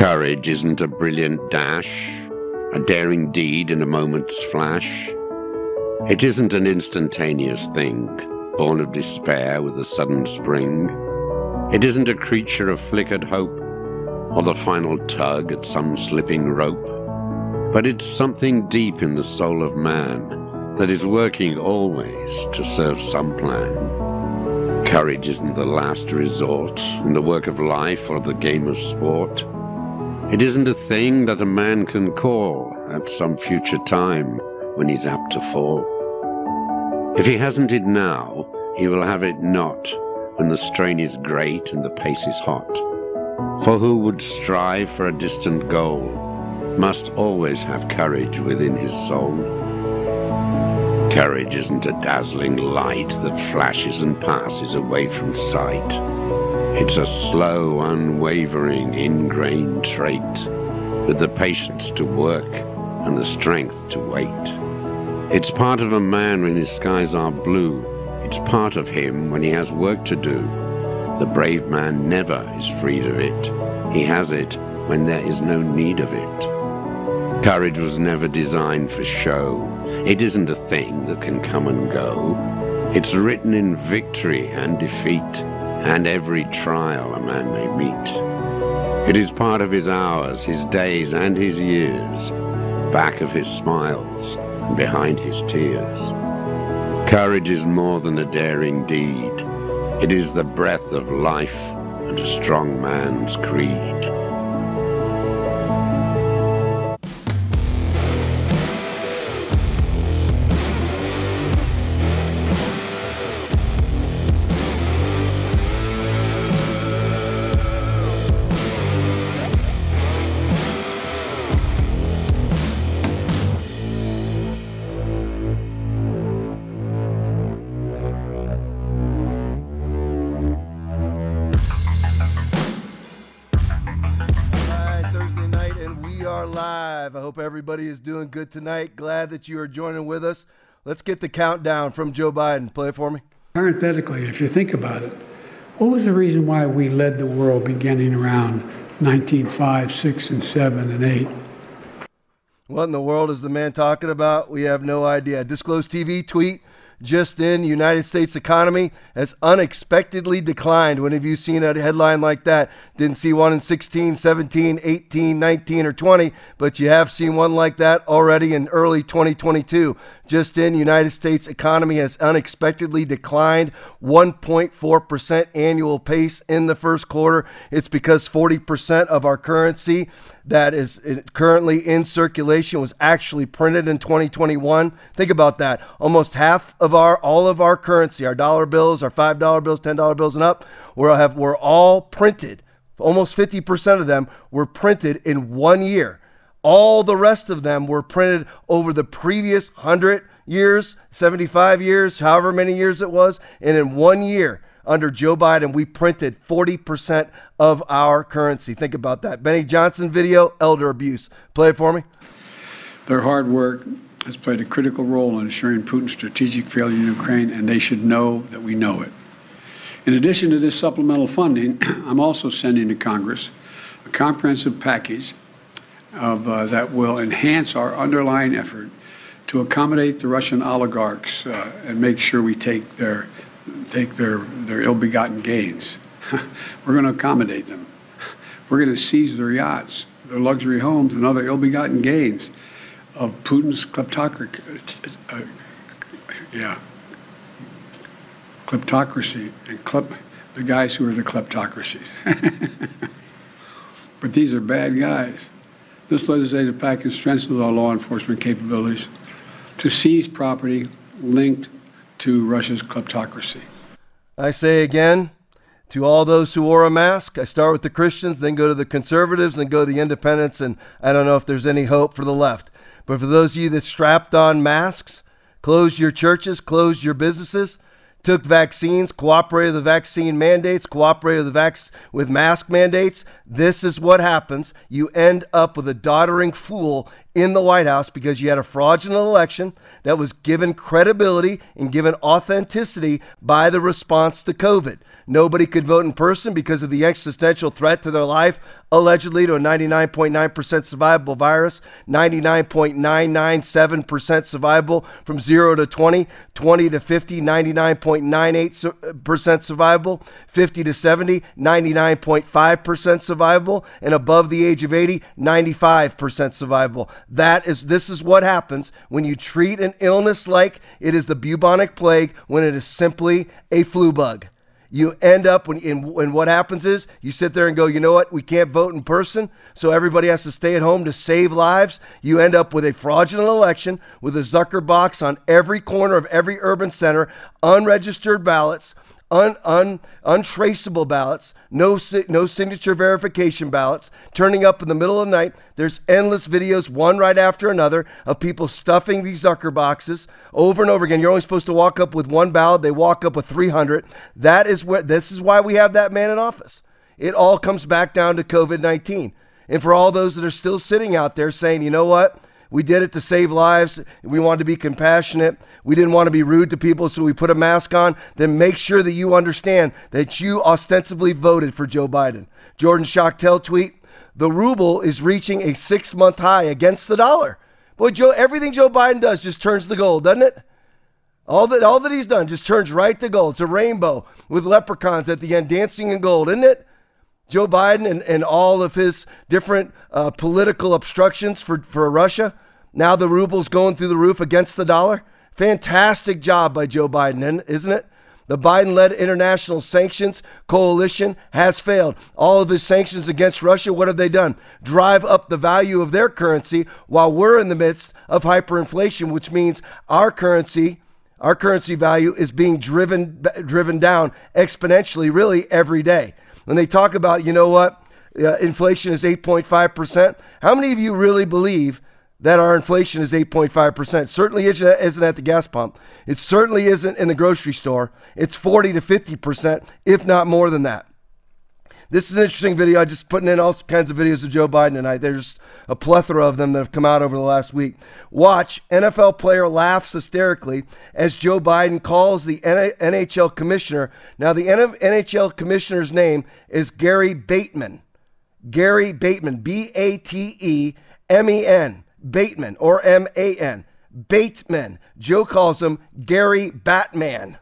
Courage isn't a brilliant dash, a daring deed in a moment's flash. It isn't an instantaneous thing, born of despair with a sudden spring. It isn't a creature of flickered hope, or the final tug at some slipping rope. But it's something deep in the soul of man that is working always to serve some plan. Courage isn't the last resort in the work of life or the game of sport. It isn't a thing that a man can call at some future time when he's apt to fall. If he hasn't it now, he will have it not when the strain is great and the pace is hot. For who would strive for a distant goal must always have courage within his soul. Courage isn't a dazzling light that flashes and passes away from sight. It's a slow, unwavering, ingrained trait, with the patience to work and the strength to wait. It's part of a man when his skies are blue. It's part of him when he has work to do. The brave man never is freed of it. He has it when there is no need of it. Courage was never designed for show. It isn't a thing that can come and go. It's written in victory and defeat and every trial a man may meet. It is part of his hours, his days, and his years, back of his smiles and behind his tears. Courage is more than a daring deed. It is the breath of life and a strong man's creed. Everybody is doing good tonight. Glad that you are joining with us. Let's get the countdown from Joe Biden. Play it for me. Parenthetically, if you think about it, what was the reason why we led the world beginning around 1905, 6, and 7, and 8? What in the world is the man talking about? We have no idea. Disclose TV tweet just in, United States economy has unexpectedly declined. When have you seen a headline like that? Didn't see one in 16, 17, 18, 19, or 20, but you have seen one like that already in early 2022. Just in, United States economy has unexpectedly declined 1.4% annual pace in the first quarter. It's because 40% of our currency that is uh, currently in circulation was actually printed in 2021. Think about that. Almost half of our all of our currency, our dollar bills, our five dollar bills, ten dollar bills, and up, were have were all printed. Almost 50% of them were printed in one year. All the rest of them were printed over the previous 100 years, 75 years, however many years it was, and in one year under Joe Biden, we printed 40% of our currency. Think about that. Benny Johnson video, elder abuse. Play it for me. Their hard work has played a critical role in ensuring Putin's strategic failure in Ukraine, and they should know that we know it. In addition to this supplemental funding, I'm also sending to Congress a comprehensive package of, uh, that will enhance our underlying effort to accommodate the Russian oligarchs uh, and make sure we take their take their, their ill-begotten gains. We're going to accommodate them. We're going to seize their yachts, their luxury homes, and other ill-begotten gains of Putin's kleptocracy. Uh, yeah, kleptocracy and klep, the guys who are the kleptocracies. but these are bad guys. This legislative package strengthens our law enforcement capabilities to seize property linked to Russia's kleptocracy. I say again to all those who wore a mask, I start with the Christians, then go to the conservatives, then go to the independents, and I don't know if there's any hope for the left. But for those of you that strapped on masks, closed your churches, closed your businesses, took vaccines, cooperated with vaccine mandates, cooperated with, vac- with mask mandates. This is what happens. You end up with a doddering fool in the White House because you had a fraudulent election that was given credibility and given authenticity by the response to COVID. Nobody could vote in person because of the existential threat to their life, allegedly to a 99.9% survivable virus, 99.997% survivable from 0 to 20, 20 to 50, 99.98% uh, survivable, 50 to 70, 99.5% survivable, and above the age of 80, 95% survivable. That is this is what happens when you treat an illness like it is the bubonic plague when it is simply a flu bug you end up when in, when what happens is you sit there and go, you know what, we can't vote in person, so everybody has to stay at home to save lives. You end up with a fraudulent election with a Zucker box on every corner of every urban center, unregistered ballots un, un, untraceable ballots, no, no signature verification ballots, turning up in the middle of the night. There's endless videos, one right after another, of people stuffing these Zucker boxes over and over again. You're only supposed to walk up with one ballot. They walk up with 300. That is where. This is why we have that man in office. It all comes back down to COVID 19. And for all those that are still sitting out there saying, you know what? We did it to save lives. We wanted to be compassionate. We didn't want to be rude to people, so we put a mask on. Then make sure that you understand that you ostensibly voted for Joe Biden. Jordan Schachtel tweet The ruble is reaching a six month high against the dollar. Boy, Joe, everything Joe Biden does just turns to gold, doesn't it? All that, all that he's done just turns right to gold. It's a rainbow with leprechauns at the end dancing in gold, isn't it? Joe Biden and, and all of his different uh, political obstructions for, for Russia. Now the ruble's going through the roof against the dollar. Fantastic job by Joe Biden, isn't it? The Biden led international sanctions coalition has failed. All of his sanctions against Russia, what have they done? Drive up the value of their currency while we're in the midst of hyperinflation, which means our currency, our currency value is being driven driven down exponentially really every day. When they talk about, you know what, uh, inflation is 8.5%, how many of you really believe that our inflation is 8.5%. Certainly isn't at the gas pump. It certainly isn't in the grocery store. It's 40 to 50%, if not more than that. This is an interesting video. I just putting in all kinds of videos of Joe Biden tonight. There's a plethora of them that have come out over the last week. Watch NFL player laughs hysterically as Joe Biden calls the NHL commissioner. Now the NHL commissioner's name is Gary Bateman. Gary Bateman, B A T E M E N. Bateman or M A N. Bateman. Joe calls him Gary Batman.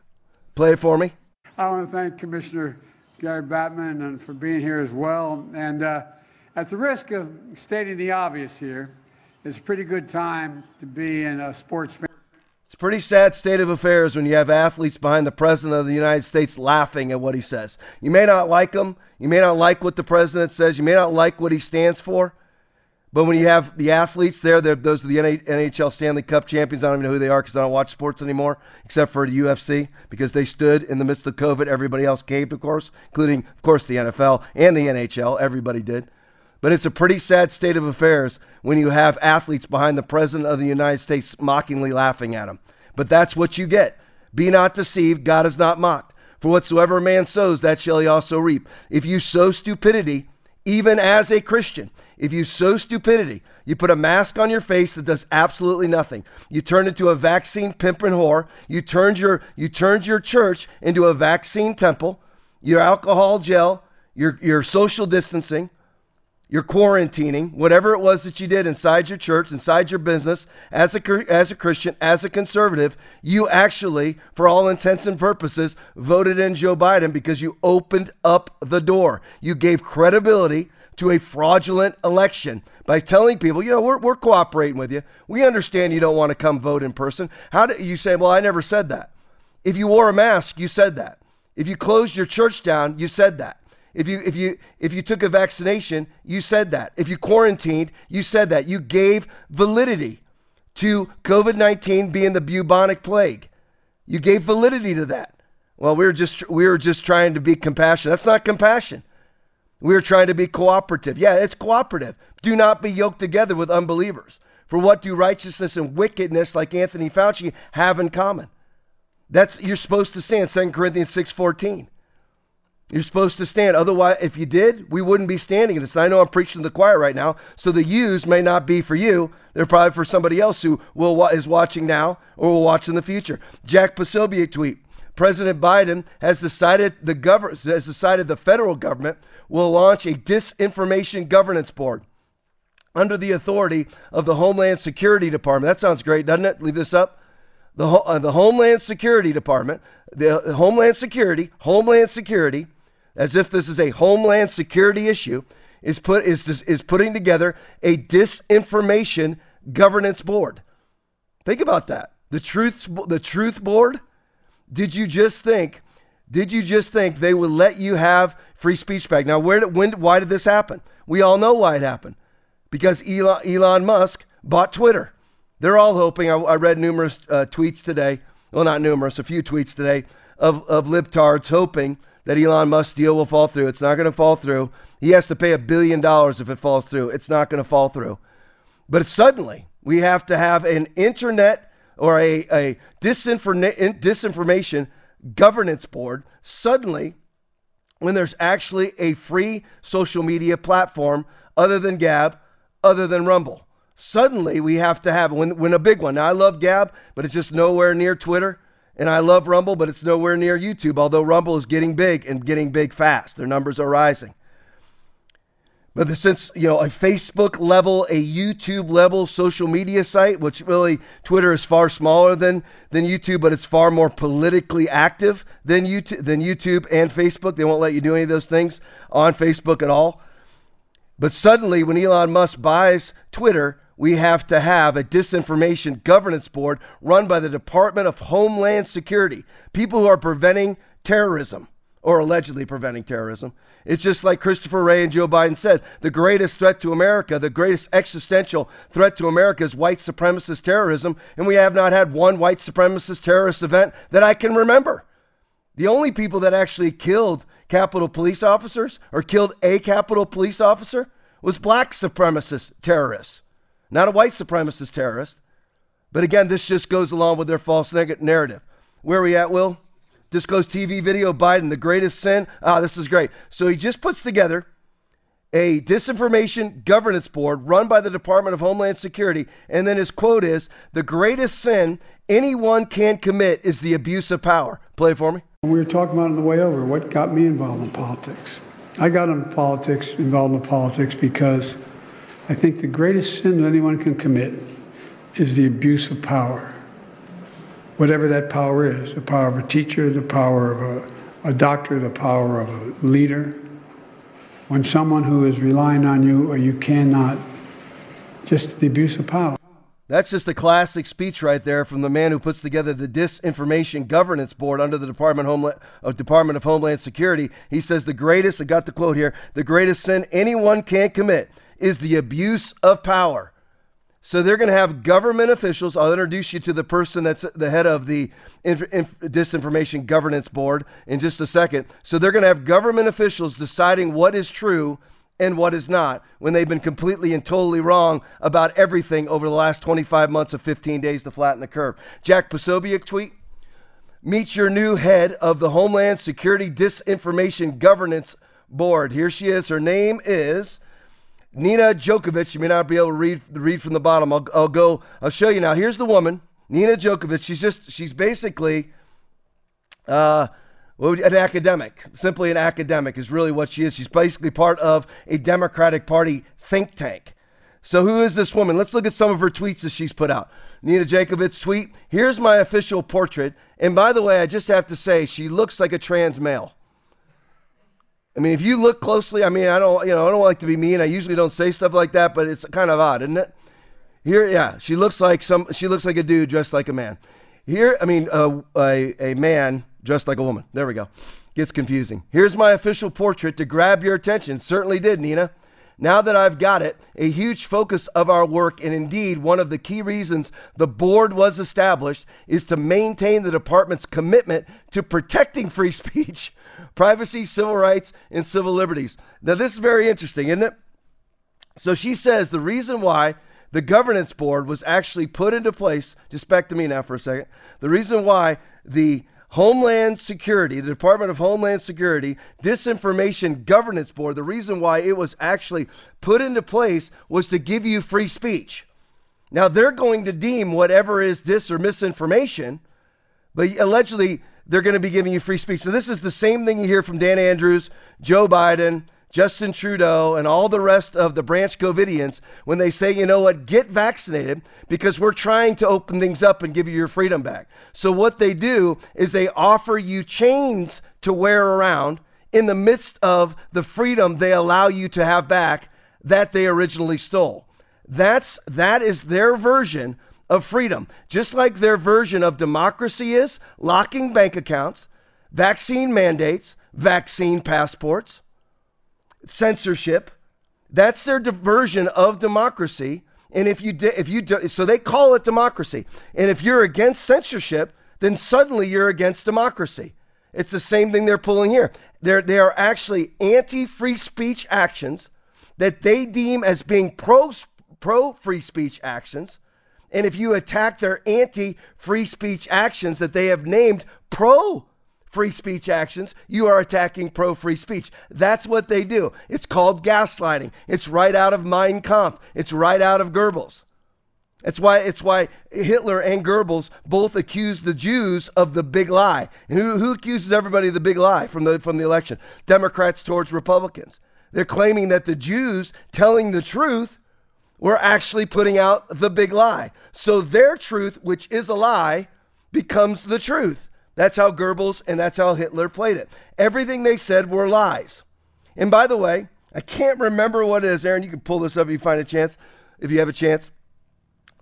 Play it for me. I want to thank Commissioner Gary Batman and for being here as well. And uh, at the risk of stating the obvious here, it's a pretty good time to be in a sports fan. It's a pretty sad state of affairs when you have athletes behind the president of the United States laughing at what he says. You may not like him. You may not like what the president says. You may not like what he stands for. But when you have the athletes there, those are the NHL Stanley Cup champions. I don't even know who they are because I don't watch sports anymore, except for the UFC, because they stood in the midst of COVID. Everybody else caved, of course, including, of course, the NFL and the NHL. Everybody did. But it's a pretty sad state of affairs when you have athletes behind the President of the United States mockingly laughing at him. But that's what you get. Be not deceived, God is not mocked. For whatsoever a man sows, that shall he also reap. If you sow stupidity, even as a Christian, if you sow stupidity, you put a mask on your face that does absolutely nothing. You turn into a vaccine pimp and whore. You turned your you turned your church into a vaccine temple. Your alcohol gel, your your social distancing, your quarantining, whatever it was that you did inside your church, inside your business, as a as a Christian, as a conservative, you actually, for all intents and purposes, voted in Joe Biden because you opened up the door. You gave credibility to a fraudulent election by telling people, you know, we're, we're cooperating with you. We understand you don't want to come vote in person. How do you say, well, I never said that? If you wore a mask, you said that. If you closed your church down, you said that. If you if you if you took a vaccination, you said that. If you quarantined, you said that. You gave validity to COVID-19 being the bubonic plague. You gave validity to that. Well, we were just we were just trying to be compassionate. That's not compassion. We're trying to be cooperative. Yeah, it's cooperative. Do not be yoked together with unbelievers. For what do righteousness and wickedness, like Anthony Fauci, have in common? That's you're supposed to stand. in 2 Corinthians 6:14. You're supposed to stand. Otherwise, if you did, we wouldn't be standing in this. I know I'm preaching to the choir right now, so the U's may not be for you. They're probably for somebody else who will is watching now or will watch in the future. Jack Posobiec tweet: President Biden has decided the government has decided the federal government will launch a disinformation governance board under the authority of the Homeland Security Department. That sounds great, doesn't it? Leave this up. The, uh, the Homeland Security Department, the, the Homeland Security, Homeland Security as if this is a homeland security issue, is put is is putting together a disinformation governance board. Think about that. The truth the truth board. Did you just think? Did you just think they would let you have free speech back? Now, where did, when why did this happen? We all know why it happened. Because Elon, Elon Musk bought Twitter. They're all hoping. I, I read numerous uh, tweets today. Well, not numerous, a few tweets today of, of libtards hoping that Elon Musk deal will fall through. It's not going to fall through. He has to pay a billion dollars if it falls through. It's not going to fall through. But suddenly, we have to have an internet or a, a disinform- disinformation governance board. Suddenly, when there's actually a free social media platform other than Gab, other than Rumble. Suddenly, we have to have when, when a big one. Now, I love Gab, but it's just nowhere near Twitter. And I love Rumble, but it's nowhere near YouTube, although Rumble is getting big and getting big fast. Their numbers are rising. But since, you know, a Facebook level, a YouTube level social media site, which really Twitter is far smaller than, than YouTube, but it's far more politically active than YouTube, than YouTube and Facebook. They won't let you do any of those things on Facebook at all. But suddenly, when Elon Musk buys Twitter, we have to have a disinformation governance board run by the Department of Homeland Security, people who are preventing terrorism or allegedly preventing terrorism. It's just like Christopher Wray and Joe Biden said the greatest threat to America, the greatest existential threat to America is white supremacist terrorism. And we have not had one white supremacist terrorist event that I can remember. The only people that actually killed Capitol police officers or killed a Capitol police officer was black supremacist terrorists not a white supremacist terrorist. But again, this just goes along with their false narrative. Where are we at, Will? Disclose TV video Biden, the greatest sin. Ah, this is great. So he just puts together a disinformation governance board run by the Department of Homeland Security. And then his quote is The greatest sin anyone can commit is the abuse of power. Play for me. We were talking about on the way over what got me involved in politics. I got in politics, involved in politics because I think the greatest sin that anyone can commit is the abuse of power. Whatever that power is the power of a teacher, the power of a, a doctor, the power of a leader. When someone who is relying on you or you cannot, just the abuse of power. That's just a classic speech right there from the man who puts together the Disinformation Governance Board under the Department, Homeland, uh, Department of Homeland Security. He says the greatest, I got the quote here, the greatest sin anyone can commit is the abuse of power. So they're going to have government officials. I'll introduce you to the person that's the head of the Inf- Inf- Disinformation Governance Board in just a second. So they're going to have government officials deciding what is true and what is not when they've been completely and totally wrong about everything over the last 25 months of 15 days to flatten the curve. Jack Posobiec tweet meets your new head of the Homeland Security Disinformation Governance Board. Here she is. Her name is Nina Djokovic, you may not be able to read read from the bottom. I'll, I'll go. I'll show you now. Here's the woman, Nina Djokovic. She's just she's basically uh, an academic. Simply an academic is really what she is. She's basically part of a Democratic Party think tank. So who is this woman? Let's look at some of her tweets that she's put out. Nina Djokovic tweet. Here's my official portrait. And by the way, I just have to say she looks like a trans male. I mean, if you look closely, I mean, I don't, you know, I don't like to be mean. I usually don't say stuff like that, but it's kind of odd, isn't it? Here, yeah, she looks like some. She looks like a dude dressed like a man. Here, I mean, uh, a a man dressed like a woman. There we go. Gets confusing. Here's my official portrait to grab your attention. Certainly did, Nina. Now that I've got it, a huge focus of our work, and indeed one of the key reasons the board was established, is to maintain the department's commitment to protecting free speech privacy, civil rights, and civil liberties. Now, this is very interesting, isn't it? So she says the reason why the governance board was actually put into place, just back to me now for a second. The reason why the Homeland Security, the Department of Homeland Security Disinformation Governance Board, the reason why it was actually put into place was to give you free speech. Now, they're going to deem whatever is dis or misinformation, but allegedly they're going to be giving you free speech. So, this is the same thing you hear from Dan Andrews, Joe Biden, Justin Trudeau, and all the rest of the branch COVIDians when they say, you know what, get vaccinated because we're trying to open things up and give you your freedom back. So, what they do is they offer you chains to wear around in the midst of the freedom they allow you to have back that they originally stole. That's that is their version of freedom. Just like their version of democracy is locking bank accounts, vaccine mandates, vaccine passports, censorship. That's their version of democracy. And if you if you do, so they call it democracy. And if you're against censorship, then suddenly you're against democracy. It's the same thing they're pulling here. They're, they are actually anti-free speech actions that they deem as being pro pro free speech actions. And if you attack their anti free speech actions that they have named pro free speech actions, you are attacking pro free speech. That's what they do. It's called gaslighting. It's right out of Mein Kampf, it's right out of Goebbels. It's why it's why Hitler and Goebbels both accused the Jews of the big lie. And who, who accuses everybody of the big lie from the from the election? Democrats towards Republicans. They're claiming that the Jews telling the truth were actually putting out the big lie. So their truth, which is a lie, becomes the truth. That's how Goebbels and that's how Hitler played it. Everything they said were lies. And by the way, I can't remember what it is, Aaron. You can pull this up if you find a chance, if you have a chance.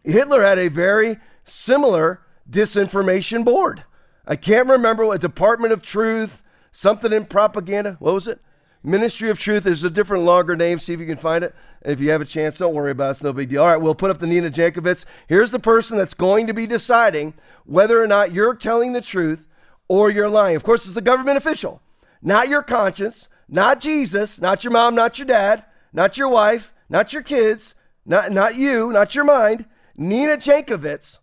Hitler had a very similar disinformation board. I can't remember what Department of Truth, something in propaganda. What was it? Ministry of Truth is a different, longer name. See if you can find it. If you have a chance, don't worry about it. It's no big deal. All right, we'll put up the Nina Jankowicz. Here's the person that's going to be deciding whether or not you're telling the truth or you're lying. Of course, it's a government official, not your conscience, not Jesus, not your mom, not your dad, not your wife, not your kids, not, not you, not your mind. Nina Jankowicz,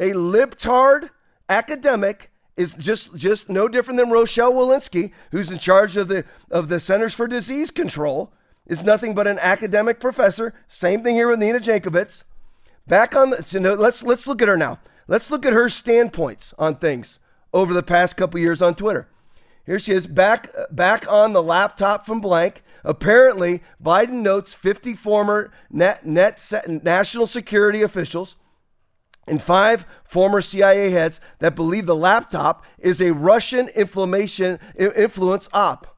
a libtard academic is just just no different than Rochelle Walensky, who's in charge of the of the Centers for Disease Control, is nothing but an academic professor. Same thing here with Nina Jankowicz. Back on the, so no, let's let's look at her now. Let's look at her standpoints on things over the past couple years on Twitter. Here she is back back on the laptop from blank. Apparently, Biden notes 50 former net, net national security officials and five former CIA heads that believe the laptop is a Russian influence op.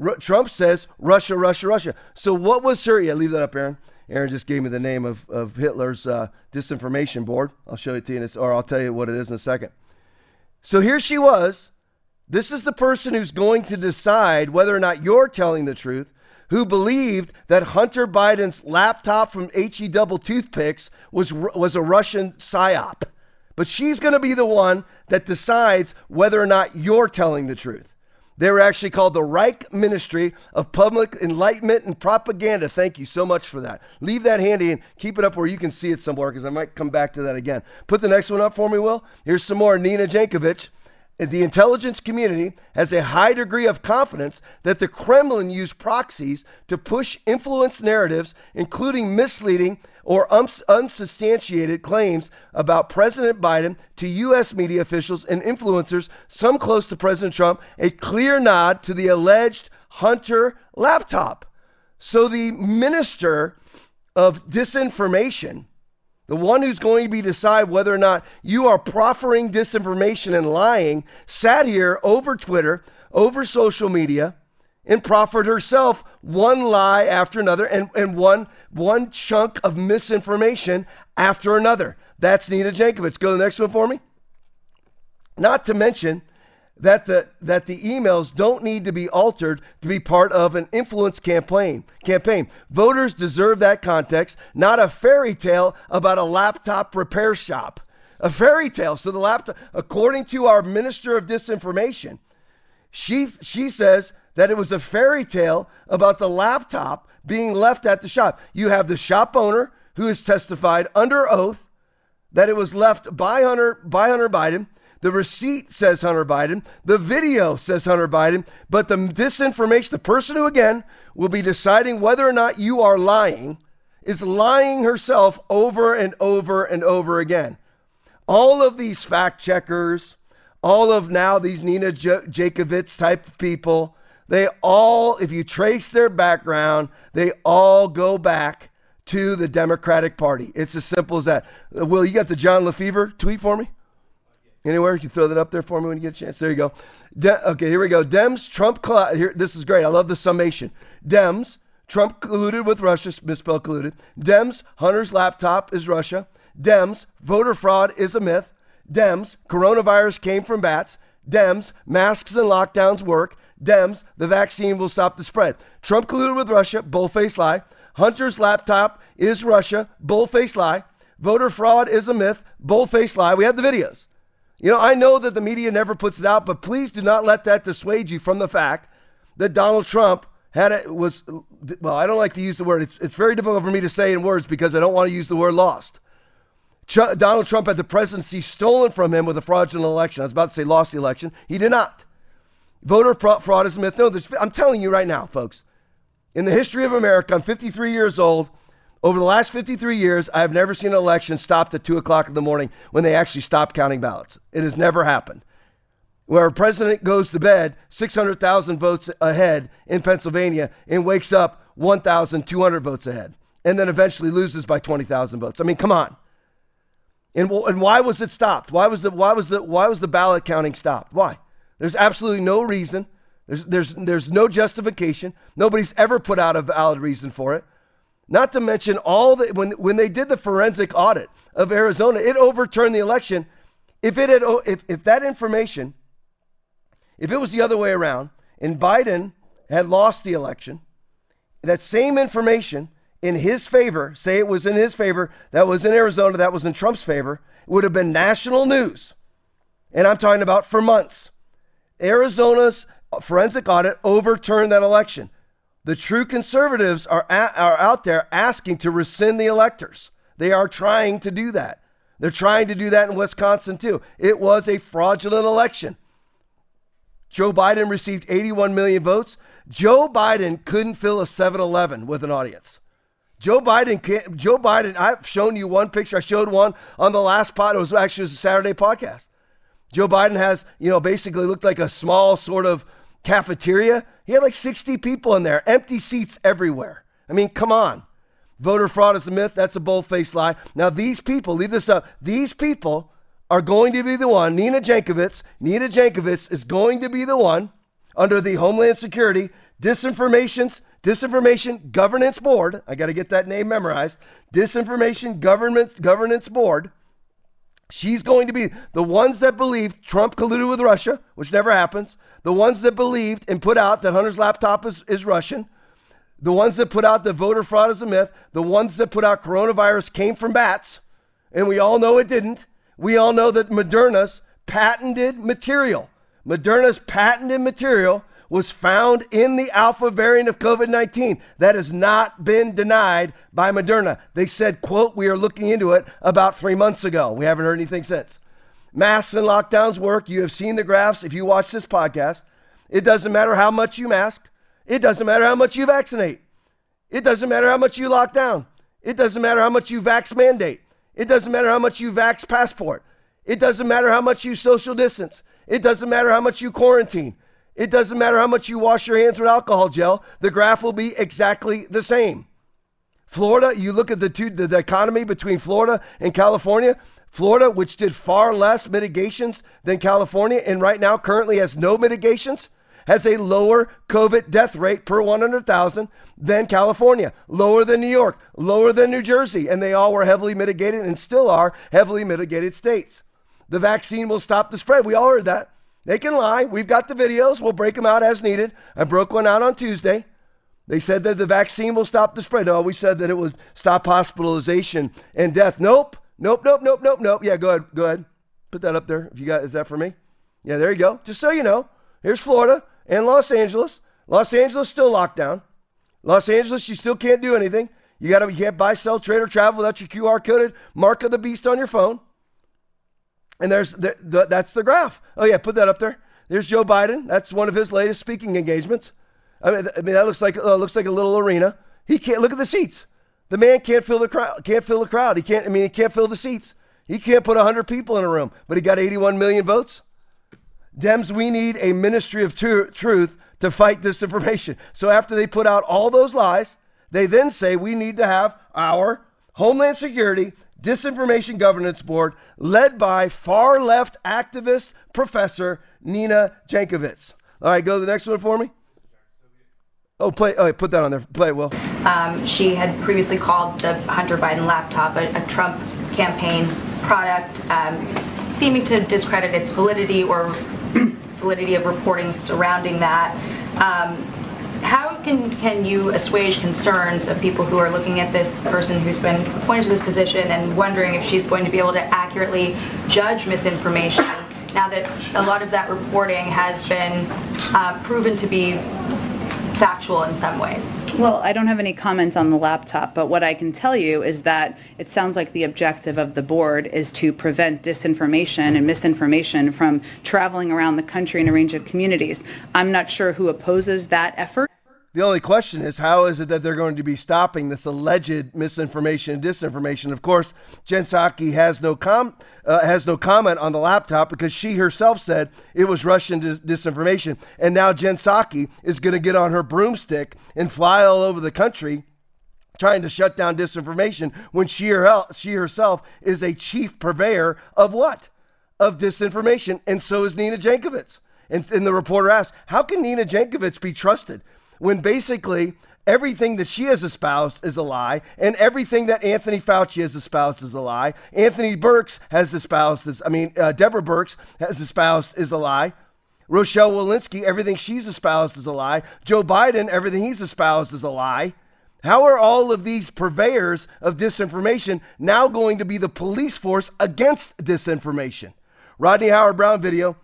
R- Trump says Russia, Russia, Russia. So what was her? Yeah, leave that up, Aaron. Aaron just gave me the name of, of Hitler's uh, disinformation board. I'll show it to you, in a, or I'll tell you what it is in a second. So here she was. This is the person who's going to decide whether or not you're telling the truth who believed that Hunter Biden's laptop from HE double toothpicks was, was a Russian psyop. But she's going to be the one that decides whether or not you're telling the truth. They were actually called the Reich Ministry of Public Enlightenment and Propaganda. Thank you so much for that. Leave that handy and keep it up where you can see it somewhere because I might come back to that again. Put the next one up for me, Will. Here's some more Nina Jankowicz the intelligence community has a high degree of confidence that the Kremlin used proxies to push influence narratives, including misleading or unsubstantiated claims about President Biden to U.S. media officials and influencers, some close to President Trump, a clear nod to the alleged Hunter laptop. So the minister of disinformation the one who's going to be decide whether or not you are proffering disinformation and lying, sat here over Twitter, over social media, and proffered herself one lie after another and, and one, one chunk of misinformation after another. That's Nina Jankowicz. Go to the next one for me. Not to mention that the that the emails don't need to be altered to be part of an influence campaign campaign. Voters deserve that context, not a fairy tale about a laptop repair shop. A fairy tale. So the laptop according to our minister of disinformation, she she says that it was a fairy tale about the laptop being left at the shop. You have the shop owner who has testified under oath that it was left by Hunter by Hunter Biden The receipt says Hunter Biden. The video says Hunter Biden. But the disinformation, the person who, again, will be deciding whether or not you are lying, is lying herself over and over and over again. All of these fact checkers, all of now these Nina J- Jakovich type people, they all, if you trace their background, they all go back to the Democratic Party. It's as simple as that. Will, you got the John Lefevre tweet for me? Anywhere? You can throw that up there for me when you get a chance. There you go. De- okay, here we go. Dems, Trump, here, this is great. I love the summation. Dems, Trump colluded with Russia, misspell colluded. Dems, Hunter's laptop is Russia. Dems, voter fraud is a myth. Dems, coronavirus came from bats. Dems, masks and lockdowns work. Dems, the vaccine will stop the spread. Trump colluded with Russia, bullface lie. Hunter's laptop is Russia, bullface lie. Voter fraud is a myth, bullface lie. We have the videos. You know, I know that the media never puts it out, but please do not let that dissuade you from the fact that Donald Trump had it was well, I don't like to use the word. It's it's very difficult for me to say in words because I don't want to use the word lost. Ch- Donald Trump had the presidency stolen from him with a fraudulent election. I was about to say lost the election. He did not. Voter fraud is a myth. No, I'm telling you right now, folks. In the history of America, I'm 53 years old. Over the last 53 years, I have never seen an election stopped at 2 o'clock in the morning when they actually stopped counting ballots. It has never happened. Where a president goes to bed 600,000 votes ahead in Pennsylvania and wakes up 1,200 votes ahead and then eventually loses by 20,000 votes. I mean, come on. And, and why was it stopped? Why was the, why, was the, why was the ballot counting stopped? Why? There's absolutely no reason. There's, there's, there's no justification. Nobody's ever put out a valid reason for it. Not to mention all the when when they did the forensic audit of Arizona, it overturned the election. If it had if, if that information, if it was the other way around, and Biden had lost the election, that same information in his favor, say it was in his favor, that was in Arizona, that was in Trump's favor, would have been national news. And I'm talking about for months. Arizona's forensic audit overturned that election. The true conservatives are, at, are out there asking to rescind the electors. They are trying to do that. They're trying to do that in Wisconsin too. It was a fraudulent election. Joe Biden received 81 million votes. Joe Biden couldn't fill a 7 Eleven with an audience. Joe Biden can't, Joe Biden, I've shown you one picture. I showed one on the last pod. It was actually it was a Saturday podcast. Joe Biden has, you know, basically looked like a small sort of cafeteria. He had like 60 people in there, empty seats everywhere. I mean, come on. Voter fraud is a myth. That's a bold faced lie. Now, these people, leave this up, these people are going to be the one, Nina Jankowicz, Nina Jankowicz is going to be the one under the Homeland Security Disinformation's Disinformation Governance Board. I got to get that name memorized. Disinformation Government Governance Board She's going to be the ones that believe Trump colluded with Russia, which never happens, the ones that believed and put out that Hunter's laptop is, is Russian, the ones that put out that voter fraud is a myth, the ones that put out coronavirus came from bats, and we all know it didn't. We all know that Moderna's patented material, Moderna's patented material was found in the alpha variant of COVID 19. That has not been denied by Moderna. They said, quote, we are looking into it about three months ago. We haven't heard anything since. Masks and lockdowns work. You have seen the graphs if you watch this podcast. It doesn't matter how much you mask, it doesn't matter how much you vaccinate, it doesn't matter how much you lock down, it doesn't matter how much you vax mandate, it doesn't matter how much you vax passport, it doesn't matter how much you social distance, it doesn't matter how much you quarantine. It doesn't matter how much you wash your hands with alcohol gel, the graph will be exactly the same. Florida, you look at the two the, economy between Florida and California. Florida, which did far less mitigations than California and right now currently has no mitigations, has a lower COVID death rate per 100,000 than California, lower than New York, lower than New Jersey, and they all were heavily mitigated and still are heavily mitigated states. The vaccine will stop the spread. We all heard that. They can lie. We've got the videos. We'll break them out as needed. I broke one out on Tuesday. They said that the vaccine will stop the spread. No, we said that it would stop hospitalization and death. Nope. Nope, nope, nope, nope, nope. Yeah, go ahead. Go ahead. Put that up there. If you got is that for me? Yeah, there you go. Just so you know. Here's Florida and Los Angeles. Los Angeles still locked down. Los Angeles, you still can't do anything. You gotta you can't buy, sell, trade, or travel without your QR coded mark of the beast on your phone. And there's the, the, that's the graph. Oh yeah, put that up there. There's Joe Biden. That's one of his latest speaking engagements. I mean, I mean that looks like uh, looks like a little arena. He can't look at the seats. The man can't fill the crowd. Can't fill the crowd. He can't. I mean, he can't fill the seats. He can't put 100 people in a room, but he got 81 million votes. Dems, we need a ministry of tr- truth to fight disinformation. So after they put out all those lies, they then say we need to have our Homeland Security Disinformation Governance Board led by far left activist professor Nina Jankowicz. All right, go to the next one for me. Oh, play. Oh, put that on there. Play Will. Um, she had previously called the Hunter Biden laptop a, a Trump campaign product, um, seeming to discredit its validity or validity of reporting surrounding that. Um, how can, can you assuage concerns of people who are looking at this person who's been appointed to this position and wondering if she's going to be able to accurately judge misinformation now that a lot of that reporting has been uh, proven to be factual in some ways? Well, I don't have any comments on the laptop, but what I can tell you is that it sounds like the objective of the board is to prevent disinformation and misinformation from traveling around the country in a range of communities. I'm not sure who opposes that effort. The only question is how is it that they're going to be stopping this alleged misinformation and disinformation? Of course, Jen Psaki has no com uh, has no comment on the laptop because she herself said it was Russian dis- disinformation, and now Jen Psaki is going to get on her broomstick and fly all over the country trying to shut down disinformation when she, her, she herself is a chief purveyor of what? Of disinformation, and so is Nina Jankowicz. And, and the reporter asked, How can Nina Jankowicz be trusted? When basically everything that she has espoused is a lie, and everything that Anthony Fauci has espoused is a lie. Anthony Birx has espoused, is, I mean, uh, Deborah Birx has espoused is a lie. Rochelle Walensky, everything she's espoused is a lie. Joe Biden, everything he's espoused is a lie. How are all of these purveyors of disinformation now going to be the police force against disinformation? Rodney Howard-Browne video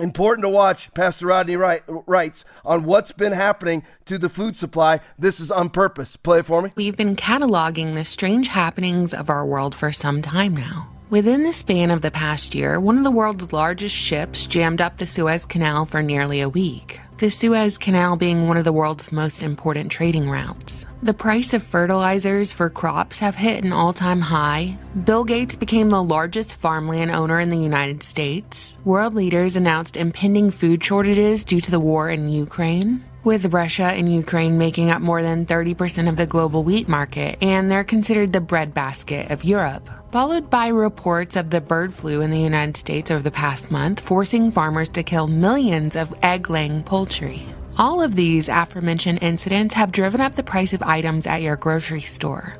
Important to watch, Pastor Rodney writes, on what's been happening to the food supply. This is on purpose. Play it for me. We've been cataloging the strange happenings of our world for some time now. Within the span of the past year, one of the world's largest ships jammed up the Suez Canal for nearly a week the Suez Canal being one of the world's most important trading routes. The price of fertilizers for crops have hit an all-time high. Bill Gates became the largest farmland owner in the United States. World leaders announced impending food shortages due to the war in Ukraine with Russia and Ukraine making up more than 30% of the global wheat market, and they're considered the breadbasket of Europe followed by reports of the bird flu in the United States over the past month, forcing farmers to kill millions of egg laying poultry. All of these aforementioned incidents have driven up the price of items at your grocery store.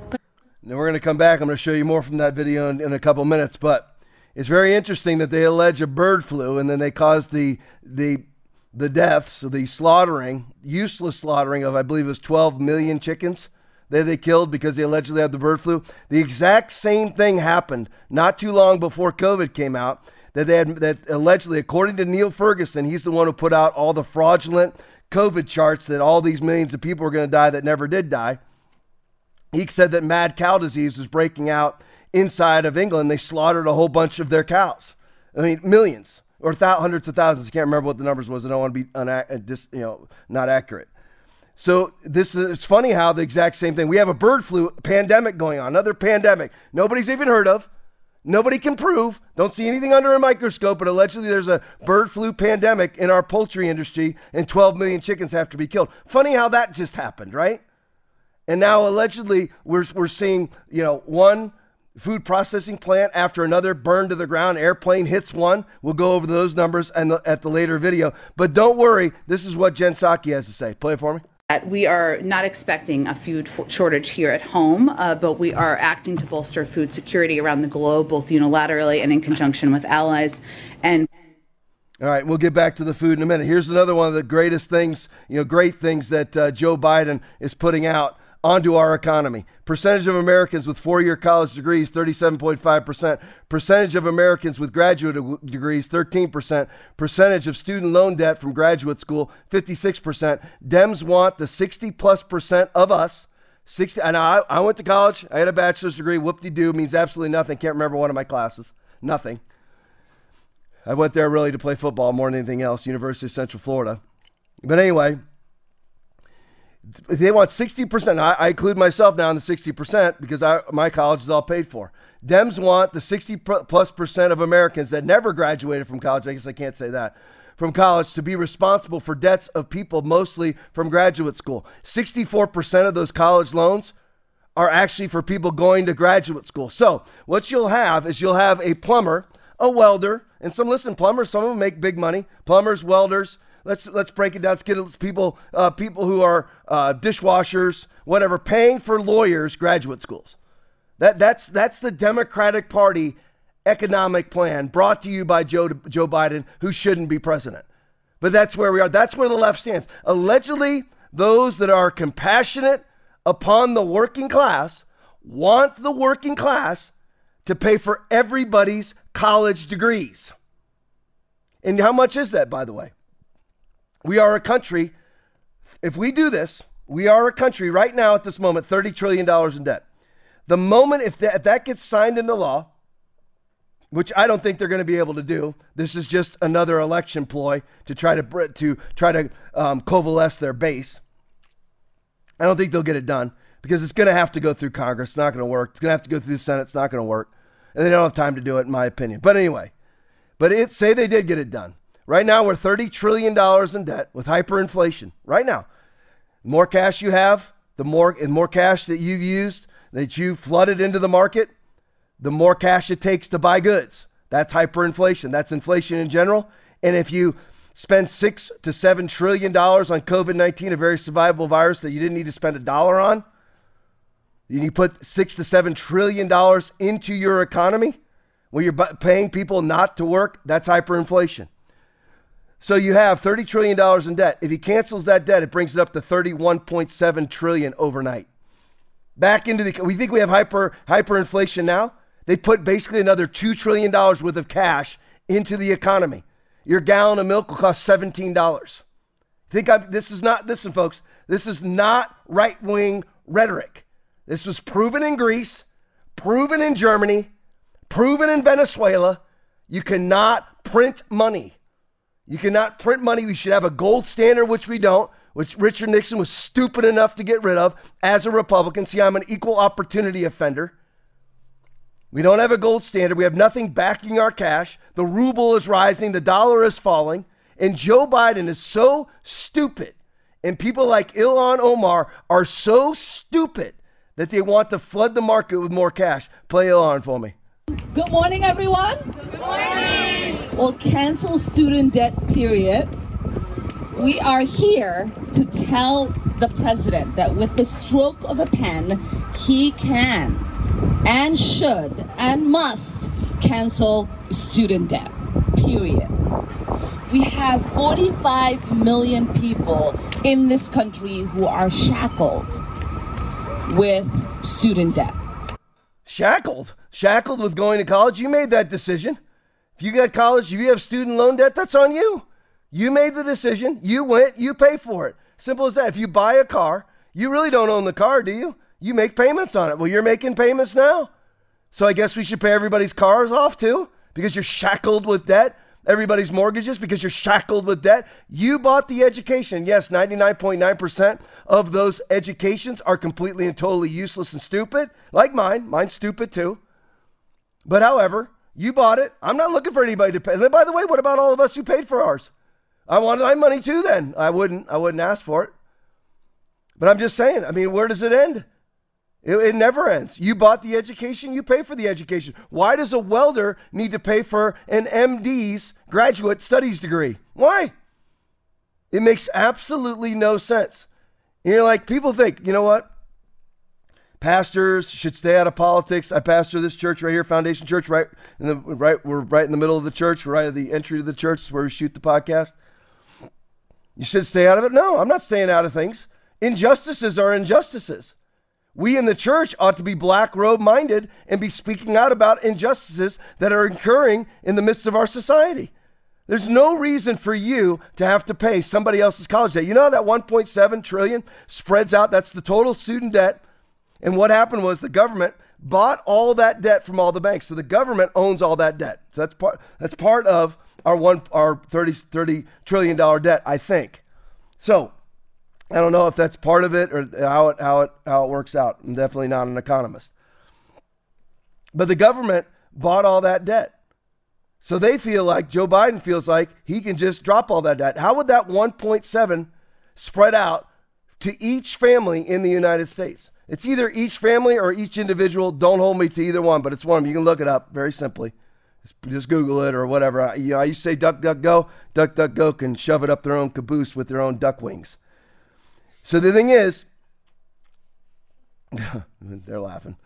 Now we're going to come back. I'm going to show you more from that video in, in a couple minutes, but it's very interesting that they allege a bird flu and then they cause the the the deaths, the slaughtering, useless slaughtering of I believe it was 12 million chickens that they killed because they allegedly had the bird flu. The exact same thing happened not too long before COVID came out. That they had that allegedly, according to Neil Ferguson, he's the one who put out all the fraudulent COVID charts that all these millions of people were going to die that never did die. He said that mad cow disease was breaking out inside of England. They slaughtered a whole bunch of their cows. I mean, millions or th- hundreds of thousands. I can't remember what the numbers was. I don't want to be una- uh, you know, not accurate. So this is it's funny how the exact same thing. We have a bird flu pandemic going on, another pandemic nobody's even heard of. Nobody can prove. Don't see anything under a microscope, but allegedly there's a bird flu pandemic in our poultry industry and 12 million chickens have to be killed. Funny how that just happened, right? And now allegedly we're, we're seeing, you know, one food processing plant after another burned to the ground. Airplane hits one. We'll go over those numbers and at the later video. But don't worry, this is what Jen Psaki has to say. Play it for me. We are not expecting a food shortage here at home, uh, but we are acting to bolster food security around the globe, both unilaterally and in conjunction with allies. And all right, we'll get back to the food in a minute. Here's another one of the greatest things, you know, great things that uh, Joe Biden is putting out onto our economy. Percentage of Americans with four year college degrees, 37.5%. Percentage of Americans with graduate degrees, 13%. Percentage of student loan debt from graduate school, 56%. Dems want the 60 plus percent of us. 60, and I, I went to college. I had a bachelor's degree. Whoop de doo means absolutely nothing. Can't remember one of my classes. Nothing. I went there really to play football more than anything else, University of Central Florida. But anyway, they want 60%. I, I include myself now in the 60% because I, my college is all paid for. Dems want the 60 plus percent of Americans that never graduated from college. I guess I can't say that from college to be responsible for debts of people mostly from graduate school. 64% of those college loans are actually for people going to graduate school. So, what you'll have is you'll have a plumber, a welder, and some listen, plumbers, some of them make big money. Plumbers, welders, let's let's break it down. Let's get people uh, people who are uh, dishwashers, whatever, paying for lawyers, graduate schools. That that's that's the Democratic Party economic plan brought to you by Joe, Joe Biden, who shouldn't be president. But that's where we are. That's where the left stands. Allegedly, those that are compassionate upon the working class want the working class to pay for everybody's college degrees. And how much is that, by the way? We are a country, if we do this, we are a country right now at this moment, $30 trillion in debt. The moment if that, if that gets signed into law, which I don't think they're going to be able to do. This is just another election ploy to try to to try to um, coalesce their base. I don't think they'll get it done because it's going to have to go through Congress. It's not going to work. It's going to have to go through the Senate. It's not going to work, and they don't have time to do it, in my opinion. But anyway, but it say they did get it done. Right now, we're thirty trillion dollars in debt with hyperinflation. Right now, the more cash you have, the more and more cash that you've used that you flooded into the market the more cash it takes to buy goods. That's hyperinflation. That's inflation in general. And if you spend six to seven trillion dollars on COVID 19, a very survivable virus that you didn't need to spend a dollar on, you put six to seven trillion dollars into your economy where you're paying people not to work, that's hyperinflation. So you have $30 trillion in debt. If he cancels that debt, it brings it up to 31.7 trillion overnight. Back into the we think we have hyper hyperinflation now. They put basically another $2 trillion worth of cash into the economy. Your gallon of milk will cost $17. Think I'm, this is not, listen, folks, this is not right wing rhetoric. This was proven in Greece, proven in Germany, proven in Venezuela. You cannot print money. You cannot print money. We should have a gold standard, which we don't, which Richard Nixon was stupid enough to get rid of as a Republican. See, I'm an equal opportunity offender. We don't have a gold standard. We have nothing backing our cash. The ruble is rising, the dollar is falling. And Joe Biden is so stupid. And people like Ilhan Omar are so stupid that they want to flood the market with more cash. Play Ilhan for me. Good morning, everyone. Good morning. Well, cancel student debt, period. We are here to tell the president that with the stroke of a pen, he can and should and must cancel student debt, period. We have 45 million people in this country who are shackled with student debt. Shackled? Shackled with going to college? You made that decision. If you got college, if you have student loan debt, that's on you. You made the decision. You went, you pay for it. Simple as that. If you buy a car, you really don't own the car, do you? you make payments on it. Well, you're making payments now. So I guess we should pay everybody's cars off too because you're shackled with debt. Everybody's mortgages because you're shackled with debt. You bought the education. Yes, 99.9% of those educations are completely and totally useless and stupid, like mine. Mine's stupid too. But however, you bought it. I'm not looking for anybody to pay. And by the way, what about all of us who paid for ours? I wanted my money too then. I wouldn't I wouldn't ask for it. But I'm just saying, I mean, where does it end? It, it, never ends. You bought the education, you pay for the education. Why does a welder need to pay for an MD's graduate studies degree? Why? It makes absolutely no sense. And you're like, people think, you know what? Pastors should stay out of politics. I pastor this church right here, Foundation Church, right in the right. We're right in the middle of the church. We're right at the entry to the church where we shoot the podcast. You should stay out of it. No, I'm not staying out of things. Injustices are injustices. We in the church ought to be black robe minded and be speaking out about injustices that are occurring in the midst of our society. There's no reason for you to have to pay somebody else's college debt. You know that 1.7 trillion spreads out, that's the total student debt. And what happened was the government bought all that debt from all the banks. So the government owns all that debt. So that's part that's part of our one our 30 30 trillion dollar debt, I think. So I don't know if that's part of it or how it how it how it works out. I'm definitely not an economist. But the government bought all that debt. So they feel like Joe Biden feels like he can just drop all that debt. How would that 1.7 spread out to each family in the United States? It's either each family or each individual. Don't hold me to either one, but it's one of them. You can look it up very simply. Just Google it or whatever. You know, I used to say duck, duck, go. Duck, duck, go can shove it up their own caboose with their own duck wings. So the thing is, they're laughing.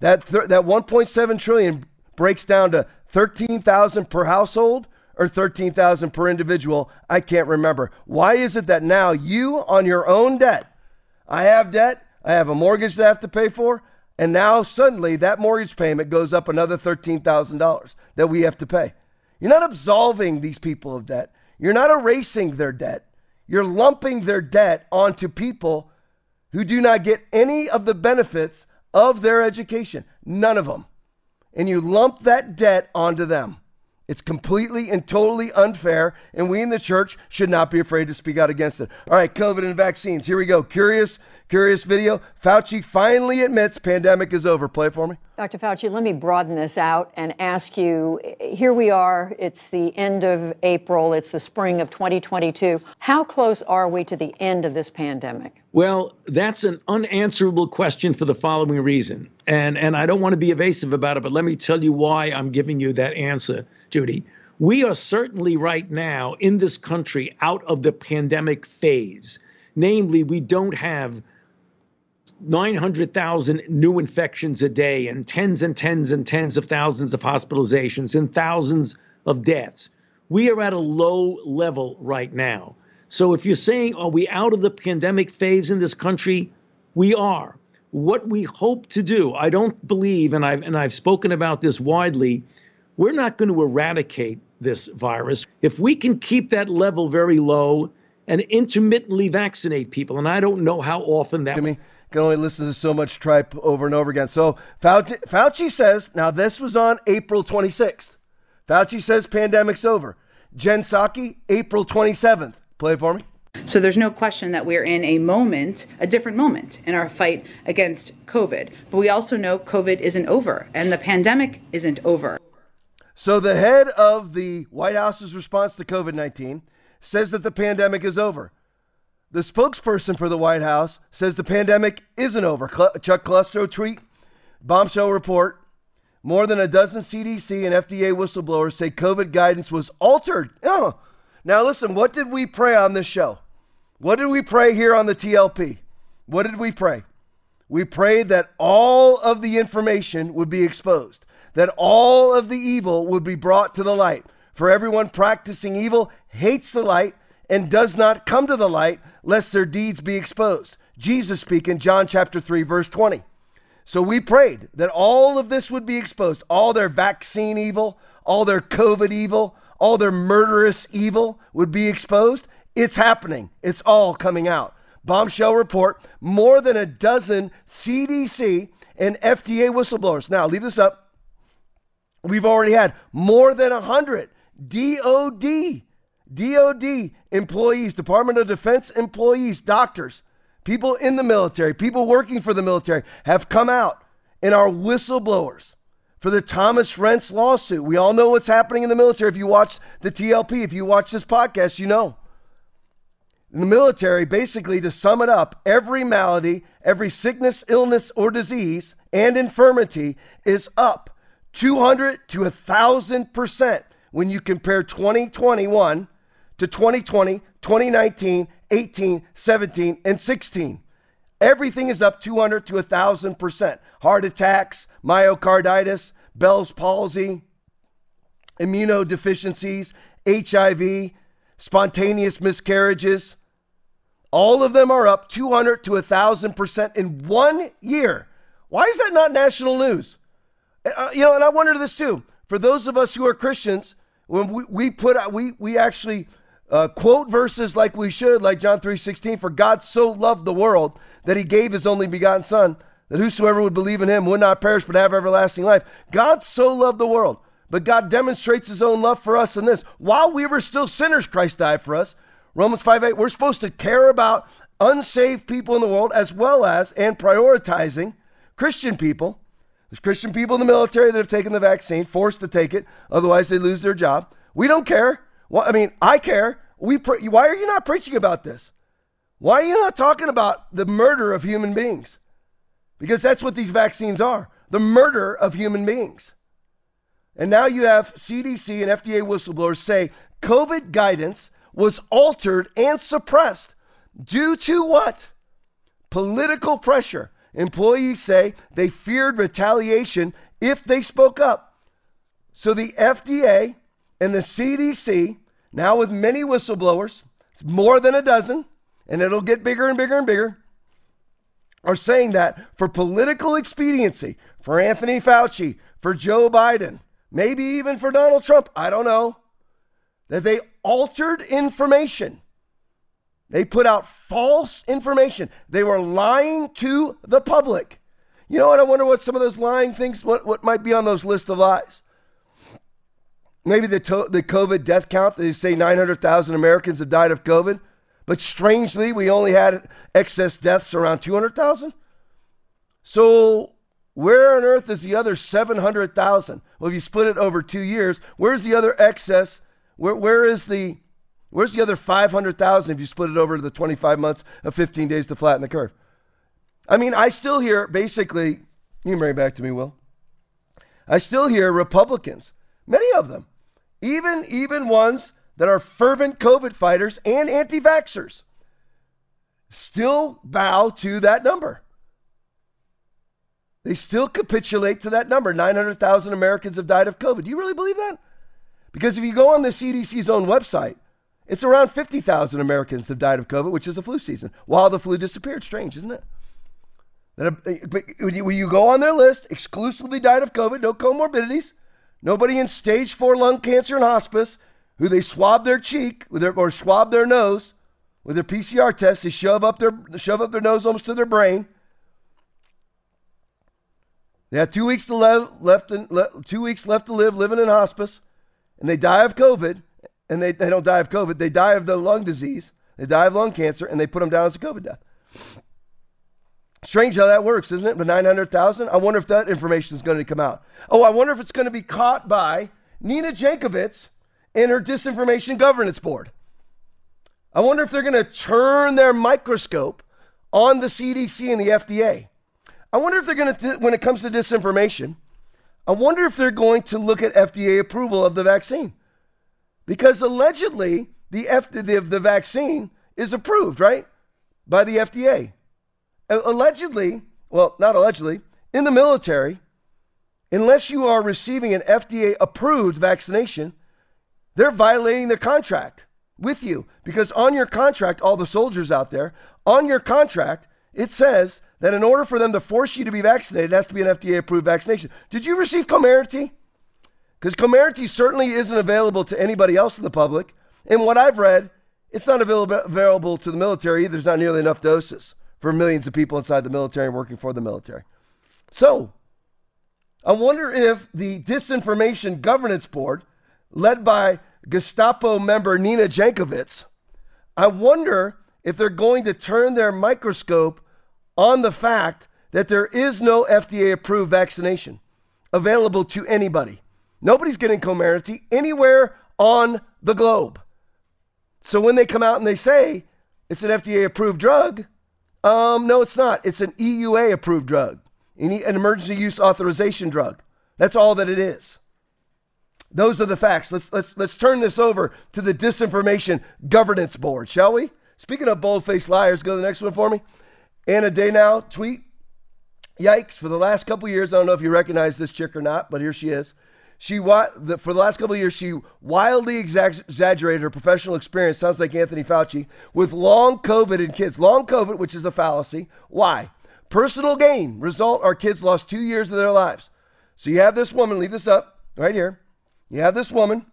That th- that 1.7 trillion breaks down to 13,000 per household or 13,000 per individual. I can't remember. Why is it that now you on your own debt, I have debt, I have a mortgage that I have to pay for, and now suddenly that mortgage payment goes up another $13,000 that we have to pay. You're not absolving these people of debt. You're not erasing their debt. You're lumping their debt onto people who do not get any of the benefits of their education. None of them. And you lump that debt onto them. It's completely and totally unfair, and we in the church should not be afraid to speak out against it. All right, COVID and vaccines. Here we go. Curious, curious video. Fauci finally admits pandemic is over. Play it for me. Dr. Fauci, let me broaden this out and ask you here we are, it's the end of April, it's the spring of 2022. How close are we to the end of this pandemic? Well, that's an unanswerable question for the following reason. And, and I don't want to be evasive about it, but let me tell you why I'm giving you that answer, Judy. We are certainly right now in this country out of the pandemic phase. Namely, we don't have 900,000 new infections a day and tens and tens and tens of thousands of hospitalizations and thousands of deaths. We are at a low level right now. So if you're saying, are we out of the pandemic phase in this country? We are. What we hope to do, I don't believe, and I've and I've spoken about this widely, we're not going to eradicate this virus. If we can keep that level very low and intermittently vaccinate people, and I don't know how often that. Jimmy can only listen to so much tripe over and over again. So Fauci, Fauci says, now this was on April 26th. Fauci says pandemic's over. Jen Psaki, April 27th. Play it for me. So there's no question that we're in a moment, a different moment in our fight against COVID. But we also know COVID isn't over and the pandemic isn't over. So the head of the White House's response to COVID 19 says that the pandemic is over. The spokesperson for the White House says the pandemic isn't over. Chuck Callesto tweet, bombshell report. More than a dozen CDC and FDA whistleblowers say COVID guidance was altered. Oh. Now, listen, what did we pray on this show? What did we pray here on the TLP? What did we pray? We prayed that all of the information would be exposed, that all of the evil would be brought to the light. For everyone practicing evil hates the light and does not come to the light lest their deeds be exposed. Jesus speaking, John chapter 3, verse 20. So we prayed that all of this would be exposed, all their vaccine evil, all their COVID evil, all their murderous evil would be exposed. It's happening. It's all coming out. Bombshell report more than a dozen CDC and FDA whistleblowers. Now, leave this up. We've already had more than 100 DOD, DOD employees, Department of Defense employees, doctors, people in the military, people working for the military have come out and are whistleblowers for the Thomas Renz lawsuit. We all know what's happening in the military. If you watch the TLP, if you watch this podcast, you know. In the military, basically, to sum it up, every malady, every sickness, illness, or disease and infirmity is up 200 to 1,000% when you compare 2021 to 2020, 2019, 18, 17, and 16. Everything is up 200 to 1,000%. Heart attacks, myocarditis, Bell's palsy, immunodeficiencies, HIV, spontaneous miscarriages. All of them are up 200 to 1,000% in one year. Why is that not national news? Uh, you know, and I wonder this too. For those of us who are Christians, when we, we put out, we, we actually uh, quote verses like we should, like John 3:16, for God so loved the world that he gave his only begotten son, that whosoever would believe in him would not perish but have everlasting life. God so loved the world, but God demonstrates his own love for us in this. While we were still sinners, Christ died for us. Romans 5:8, we're supposed to care about unsaved people in the world as well as and prioritizing Christian people. There's Christian people in the military that have taken the vaccine, forced to take it, otherwise they lose their job. We don't care. Well, I mean, I care. We pre- why are you not preaching about this? Why are you not talking about the murder of human beings? Because that's what these vaccines are the murder of human beings. And now you have CDC and FDA whistleblowers say COVID guidance was altered and suppressed due to what? Political pressure. Employees say they feared retaliation if they spoke up. So the FDA and the CDC, now with many whistleblowers, it's more than a dozen, and it'll get bigger and bigger and bigger, are saying that for political expediency, for Anthony Fauci, for Joe Biden, maybe even for Donald Trump, I don't know, that they altered information. They put out false information. They were lying to the public. You know what? I wonder what some of those lying things, what, what might be on those list of lies. Maybe the, to- the COVID death count, they say 900,000 Americans have died of COVID, but strangely, we only had excess deaths around 200,000. So, where on earth is the other 700,000? Well, if you split it over two years, where's the other excess? Where, where is the Where's the other 500,000 if you split it over the 25 months of 15 days to flatten the curve? I mean, I still hear basically, you can bring it back to me, Will. I still hear Republicans, many of them, even even ones that are fervent COVID fighters and anti-vaxxers, still bow to that number. They still capitulate to that number. 900,000 Americans have died of COVID. Do you really believe that? Because if you go on the CDC's own website, it's around 50,000 Americans have died of COVID, which is the flu season, while the flu disappeared. Strange, isn't it? That, when you go on their list, exclusively died of COVID, no comorbidities, nobody in stage four lung cancer in hospice, who they swab their cheek with their, or swab their nose with their PCR test, they shove up their shove up their nose almost to their brain. They have two weeks to live, left, in, le, two weeks left to live, living in hospice, and they die of COVID and they, they don't die of COVID. They die of the lung disease. They die of lung cancer, and they put them down as a COVID death. Strange how that works, isn't it? But 900,000? I wonder if that information is going to come out. Oh, I wonder if it's going to be caught by Nina Jankowicz and her Disinformation Governance Board. I wonder if they're going to turn their microscope on the CDC and the FDA. I wonder if they're going to, when it comes to disinformation, I wonder if they're going to look at FDA approval of the vaccine because allegedly the, F- the, the vaccine is approved, right, by the FDA. Allegedly, well, not allegedly, in the military, unless you are receiving an FDA approved vaccination, they're violating their contract with you because on your contract, all the soldiers out there, on your contract, it says that in order for them to force you to be vaccinated, it has to be an FDA approved vaccination. Did you receive Comirnaty? Because Comirnaty certainly isn't available to anybody else in the public. And what I've read, it's not available to the military either. There's not nearly enough doses for millions of people inside the military and working for the military. So, I wonder if the Disinformation Governance Board, led by Gestapo member Nina Jankowicz, I wonder if they're going to turn their microscope on the fact that there is no FDA approved vaccination available to anybody. Nobody's getting Comirnaty anywhere on the globe. So when they come out and they say it's an FDA approved drug, um, no, it's not. It's an EUA approved drug, an emergency use authorization drug. That's all that it is. Those are the facts. Let's let's let's turn this over to the disinformation governance board, shall we? Speaking of bold-faced liars, go to the next one for me. Anna Daynow tweet. Yikes! For the last couple years, I don't know if you recognize this chick or not, but here she is. She for the last couple of years she wildly exaggerated her professional experience. Sounds like Anthony Fauci with long COVID in kids. Long COVID, which is a fallacy. Why? Personal gain. Result: our kids lost two years of their lives. So you have this woman. Leave this up right here. You have this woman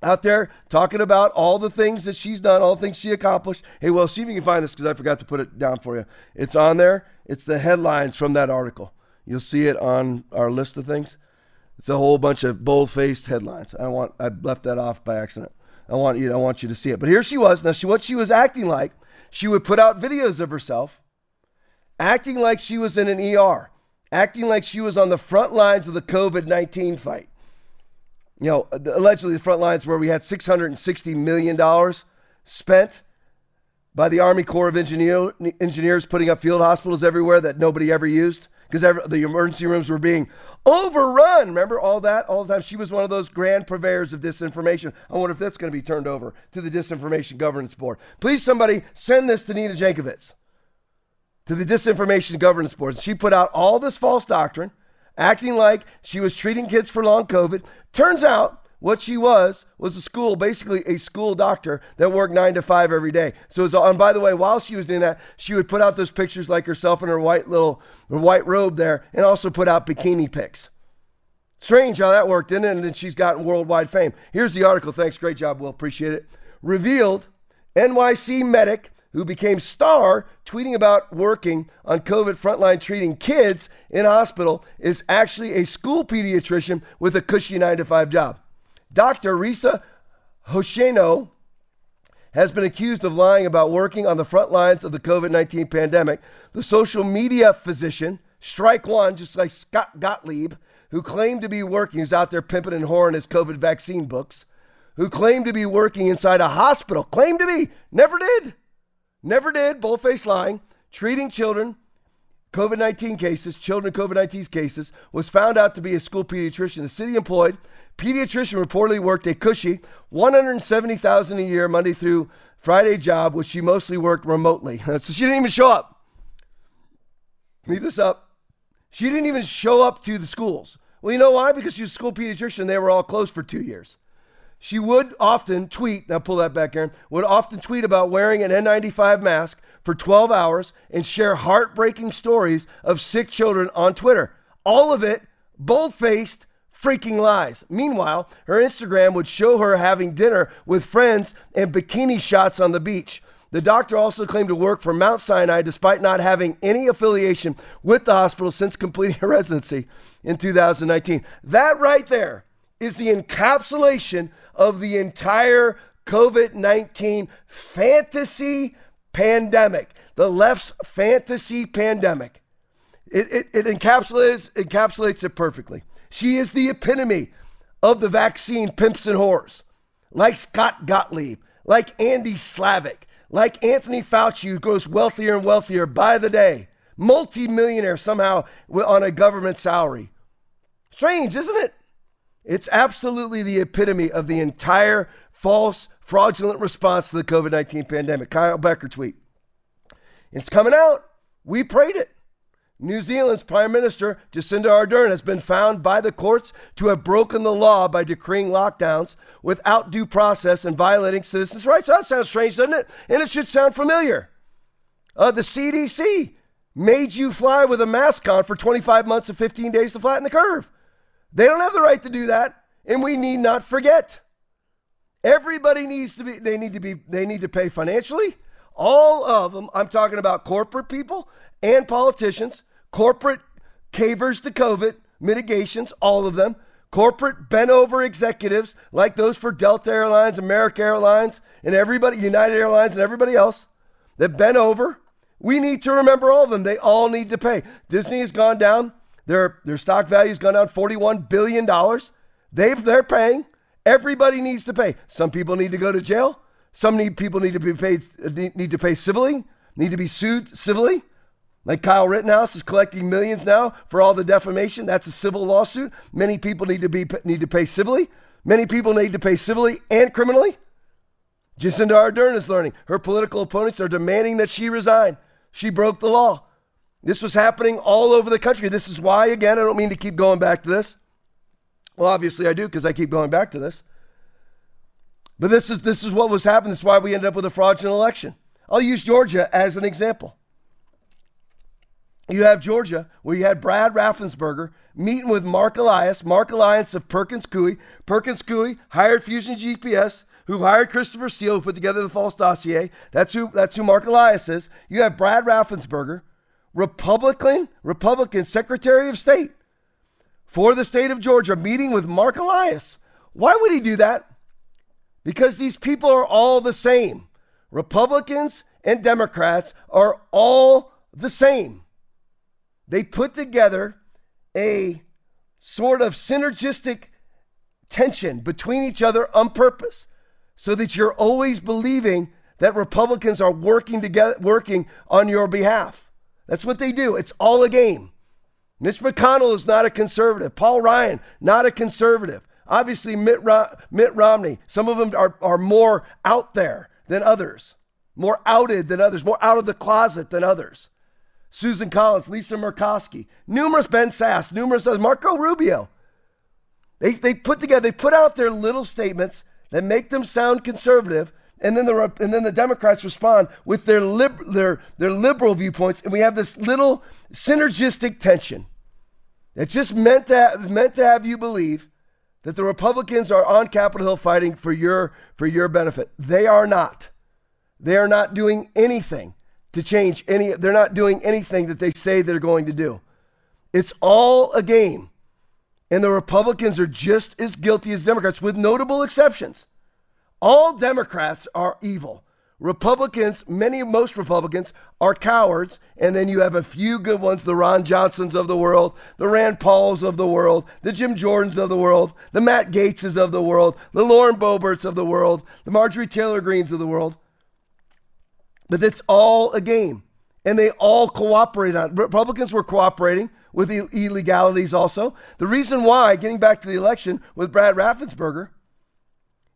out there talking about all the things that she's done, all the things she accomplished. Hey, well, see if you can find this because I forgot to put it down for you. It's on there. It's the headlines from that article. You'll see it on our list of things. It's a whole bunch of bold-faced headlines. I want I left that off by accident. I want you I want you to see it. But here she was. Now she what she was acting like, she would put out videos of herself acting like she was in an ER, acting like she was on the front lines of the COVID-19 fight you know, allegedly the front lines where we had $660 million spent by the Army Corps of Engineer, Engineers putting up field hospitals everywhere that nobody ever used because the emergency rooms were being overrun. Remember all that all the time? She was one of those grand purveyors of disinformation. I wonder if that's going to be turned over to the Disinformation Governance Board. Please, somebody send this to Nina Jankowicz, to the Disinformation Governance Board. She put out all this false doctrine acting like she was treating kids for long COVID. Turns out what she was was a school, basically a school doctor that worked nine to five every day. So, was, and by the way, while she was doing that, she would put out those pictures like herself in her white little her white robe there, and also put out bikini pics. Strange how that worked, didn't it? And then she's gotten worldwide fame. Here's the article. Thanks, great job, Will. Appreciate it. Revealed NYC medic who became star tweeting about working on COVID frontline treating kids in hospital, is actually a school pediatrician with a cushy nine to five job. Dr. Risa Hoshino has been accused of lying about working on the front lines of the COVID 19 pandemic. The social media physician, Strike One, just like Scott Gottlieb, who claimed to be working, who's out there pimping and whoring his COVID vaccine books, who claimed to be working inside a hospital, claimed to be, never did Never did, bold-faced lying, treating children, COVID 19 cases, children COVID 19 cases, was found out to be a school pediatrician. The city employed pediatrician reportedly worked a cushy 170000 a year Monday through Friday job, which she mostly worked remotely. so she didn't even show up. Leave this up. She didn't even show up to the schools. Well, you know why? Because she was a school pediatrician. They were all closed for two years. She would often tweet, now pull that back, Aaron, would often tweet about wearing an N95 mask for 12 hours and share heartbreaking stories of sick children on Twitter. All of it bold faced, freaking lies. Meanwhile, her Instagram would show her having dinner with friends and bikini shots on the beach. The doctor also claimed to work for Mount Sinai despite not having any affiliation with the hospital since completing her residency in 2019. That right there is the encapsulation of the entire COVID 19 fantasy pandemic, the left's fantasy pandemic. It, it, it, encapsulates, encapsulates it perfectly. She is the epitome of the vaccine pimps and whores, like Scott Gottlieb, like Andy Slavitt, like Anthony Fauci, who grows wealthier and wealthier by the day, multi-millionaire somehow on a government salary. Strange, isn't it? It's absolutely the epitome of the entire false, fraudulent response to the COVID 19 pandemic. Kyle Becker tweet. It's coming out. We prayed it. New Zealand's Prime Minister Jacinda Ardern has been found by the courts to have broken the law by decreeing lockdowns without due process and violating citizens' rights. That sounds strange, doesn't it? And it should sound familiar. Uh, the CDC made you fly with a mask on for 25 months and 15 days to flatten the curve. They don't have the right to do that, and we need not forget. Everybody needs to be they need to be they need to pay financially. All of them, I'm talking about corporate people and politicians, corporate cavers to COVID, mitigations, all of them, corporate bent over executives like those for Delta Airlines, American Airlines, and everybody, United Airlines, and everybody else that bent over. We need to remember all of them. They all need to pay. Disney has gone down their, their stock value has gone down $41 billion. they they're paying. Everybody needs to pay. Some people need to go to jail. Some need, people need to be paid, need to pay civilly, need to be sued civilly. Like Kyle Rittenhouse is collecting millions now for all the defamation. That's a civil lawsuit. Many people need to be need to pay civilly. Many people need to pay civilly and criminally. Jacinda Ardern is learning. Her political opponents are demanding that she resign. She broke the law. This was happening all over the country. This is why, again, I don't mean to keep going back to this. Well, obviously I do because I keep going back to this. But this is this is what was happening. This is why we ended up with a fraudulent election. I'll use Georgia as an example. You have Georgia, where you had Brad Raffensperger meeting with Mark Elias, Mark Elias of Perkins Coie. Perkins Coie hired Fusion GPS, who hired Christopher Steele, who put together the false dossier. That's who that's who Mark Elias is. You have Brad Raffensperger, Republican, Republican Secretary of State for the state of Georgia, meeting with Mark Elias. Why would he do that? Because these people are all the same. Republicans and Democrats are all the same. They put together a sort of synergistic tension between each other on purpose so that you're always believing that Republicans are working together working on your behalf. That's what they do. It's all a game. Mitch McConnell is not a conservative. Paul Ryan, not a conservative. Obviously, Mitt, Mitt Romney, some of them are, are more out there than others, more outed than others, more out of the closet than others. Susan Collins, Lisa Murkowski, numerous Ben Sasse, numerous others, Marco Rubio. They, they put together, they put out their little statements that make them sound conservative, and then the and then the Democrats respond with their lib, their their liberal viewpoints, and we have this little synergistic tension. It's just meant to have, meant to have you believe that the Republicans are on Capitol Hill fighting for your for your benefit. They are not. They are not doing anything to change any. They're not doing anything that they say they're going to do. It's all a game. And the Republicans are just as guilty as Democrats, with notable exceptions. All Democrats are evil. Republicans, many, most Republicans are cowards. And then you have a few good ones the Ron Johnsons of the world, the Rand Pauls of the world, the Jim Jordans of the world, the Matt Gaetzes of the world, the Lauren Boeberts of the world, the Marjorie Taylor Greenes of the world. But it's all a game. And they all cooperate on Republicans were cooperating with illegalities also. The reason why, getting back to the election with Brad Raffensperger,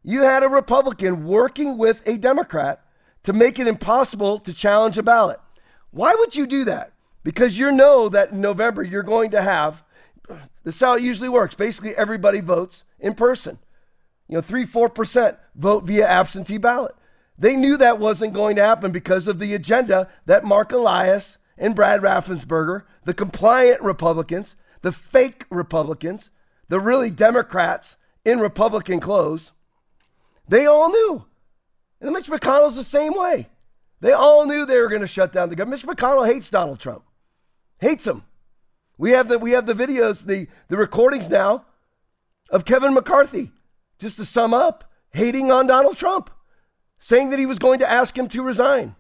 you had a Republican working with a Democrat to make it impossible to challenge a ballot. Why would you do that? Because you know that in November you're going to have this is how it usually works. Basically, everybody votes in person. You know, three, four percent vote via absentee ballot. They knew that wasn't going to happen because of the agenda that Mark Elias and Brad Raffensperger, the compliant Republicans, the fake Republicans, the really Democrats in Republican clothes, they all knew. And Mitch McConnell's the same way. They all knew they were going to shut down the government. Mitch McConnell hates Donald Trump, hates him. We have the we have the videos, the the recordings now of Kevin McCarthy. Just to sum up, hating on Donald Trump saying that he was going to ask him to resign.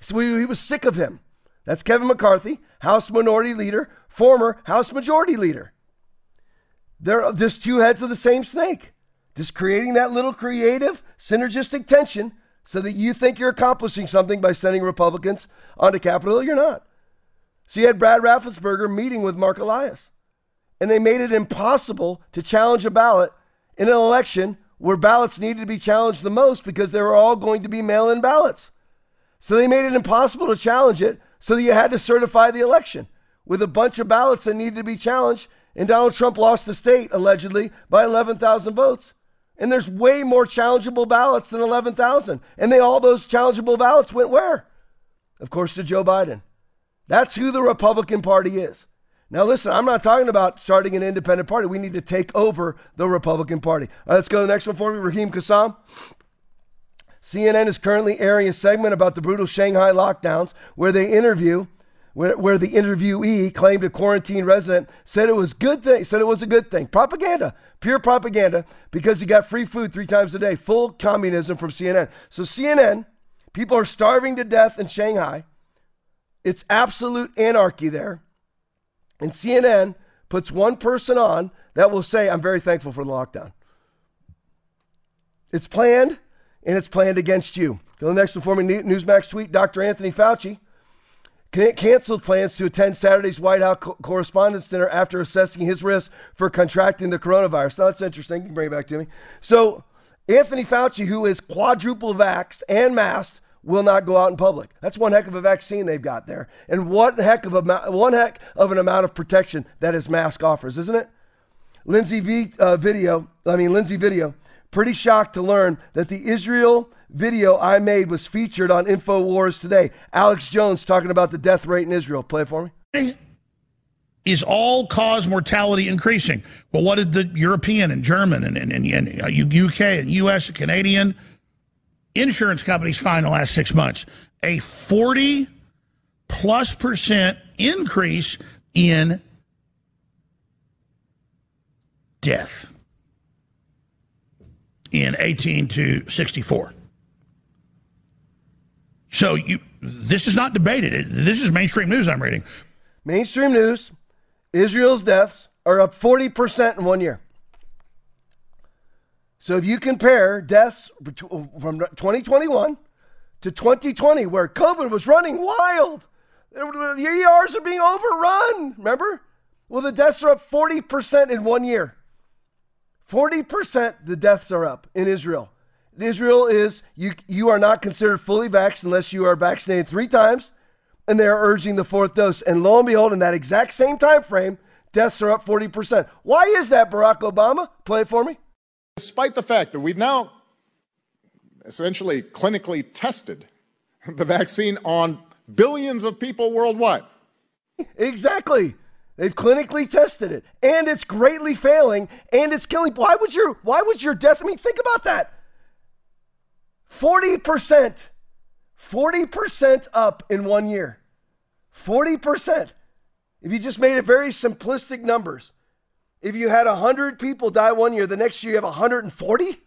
So he was sick of him. That's Kevin McCarthy, House Minority Leader, former House Majority Leader. They're just two heads of the same snake, just creating that little creative, synergistic tension so that you think you're accomplishing something by sending Republicans onto Capitol Hill. You're not. So you had Brad Raffensperger meeting with Mark Elias, and they made it impossible to challenge a ballot in an election where ballots needed to be challenged the most because they were all going to be mail in ballots. So they made it impossible to challenge it so that you had to certify the election with a bunch of ballots that needed to be challenged. And Donald Trump lost the state, allegedly, by 11,000 votes. And there's way more challengeable ballots than 11,000. And they all those challengeable ballots went where? Of course, to Joe Biden. That's who the Republican Party is. Now, listen, I'm not talking about starting an independent party. We need to take over the Republican Party. Right, let's go to the next one for me. Raheem Kassam. CNN is currently airing a segment about the brutal Shanghai lockdowns where they interview, where, where the interviewee claimed a quarantine resident said it was good thing, said it was a good thing. Propaganda, pure propaganda, because he got free food three times a day. Full communism from CNN. So CNN, people are starving to death in Shanghai. It's absolute anarchy there. And CNN puts one person on that will say, I'm very thankful for the lockdown. It's planned and it's planned against you. Go to the next one for me. Newsmax tweet Dr. Anthony Fauci canceled plans to attend Saturday's White House Correspondents' Dinner after assessing his risk for contracting the coronavirus. Now, that's interesting. You can bring it back to me. So, Anthony Fauci, who is quadruple vaxxed and masked, will not go out in public. That's one heck of a vaccine they've got there. And what heck of a one heck of an amount of protection that his mask offers, isn't it? Lindsay v, uh, video, I mean Lindsay video pretty shocked to learn that the Israel video I made was featured on InfoWars today. Alex Jones talking about the death rate in Israel. Play it for me. Is all cause mortality increasing? Well, what did the European and German and, and, and, and UK and US and Canadian insurance companies find in the last six months? A 40 plus percent increase in death in 18 to 64. So you, this is not debated. This is mainstream news I'm reading. Mainstream news: Israel's deaths are up 40% in one year. So if you compare deaths from 2021 to 2020, where COVID was running wild, the ERs are being overrun. Remember? Well, the deaths are up 40% in one year. 40% the deaths are up in Israel. Israel is you you are not considered fully vaxxed unless you are vaccinated three times, and they are urging the fourth dose. And lo and behold, in that exact same time frame, deaths are up 40%. Why is that, Barack Obama? Play it for me. Despite the fact that we've now essentially clinically tested the vaccine on billions of people worldwide. Exactly. They've clinically tested it, and it's greatly failing, and it's killing. Why would your Why would your death? I mean, think about that. 40%. 40% up in one year. 40%. If you just made it very simplistic numbers, if you had 100 people die one year, the next year you have 140?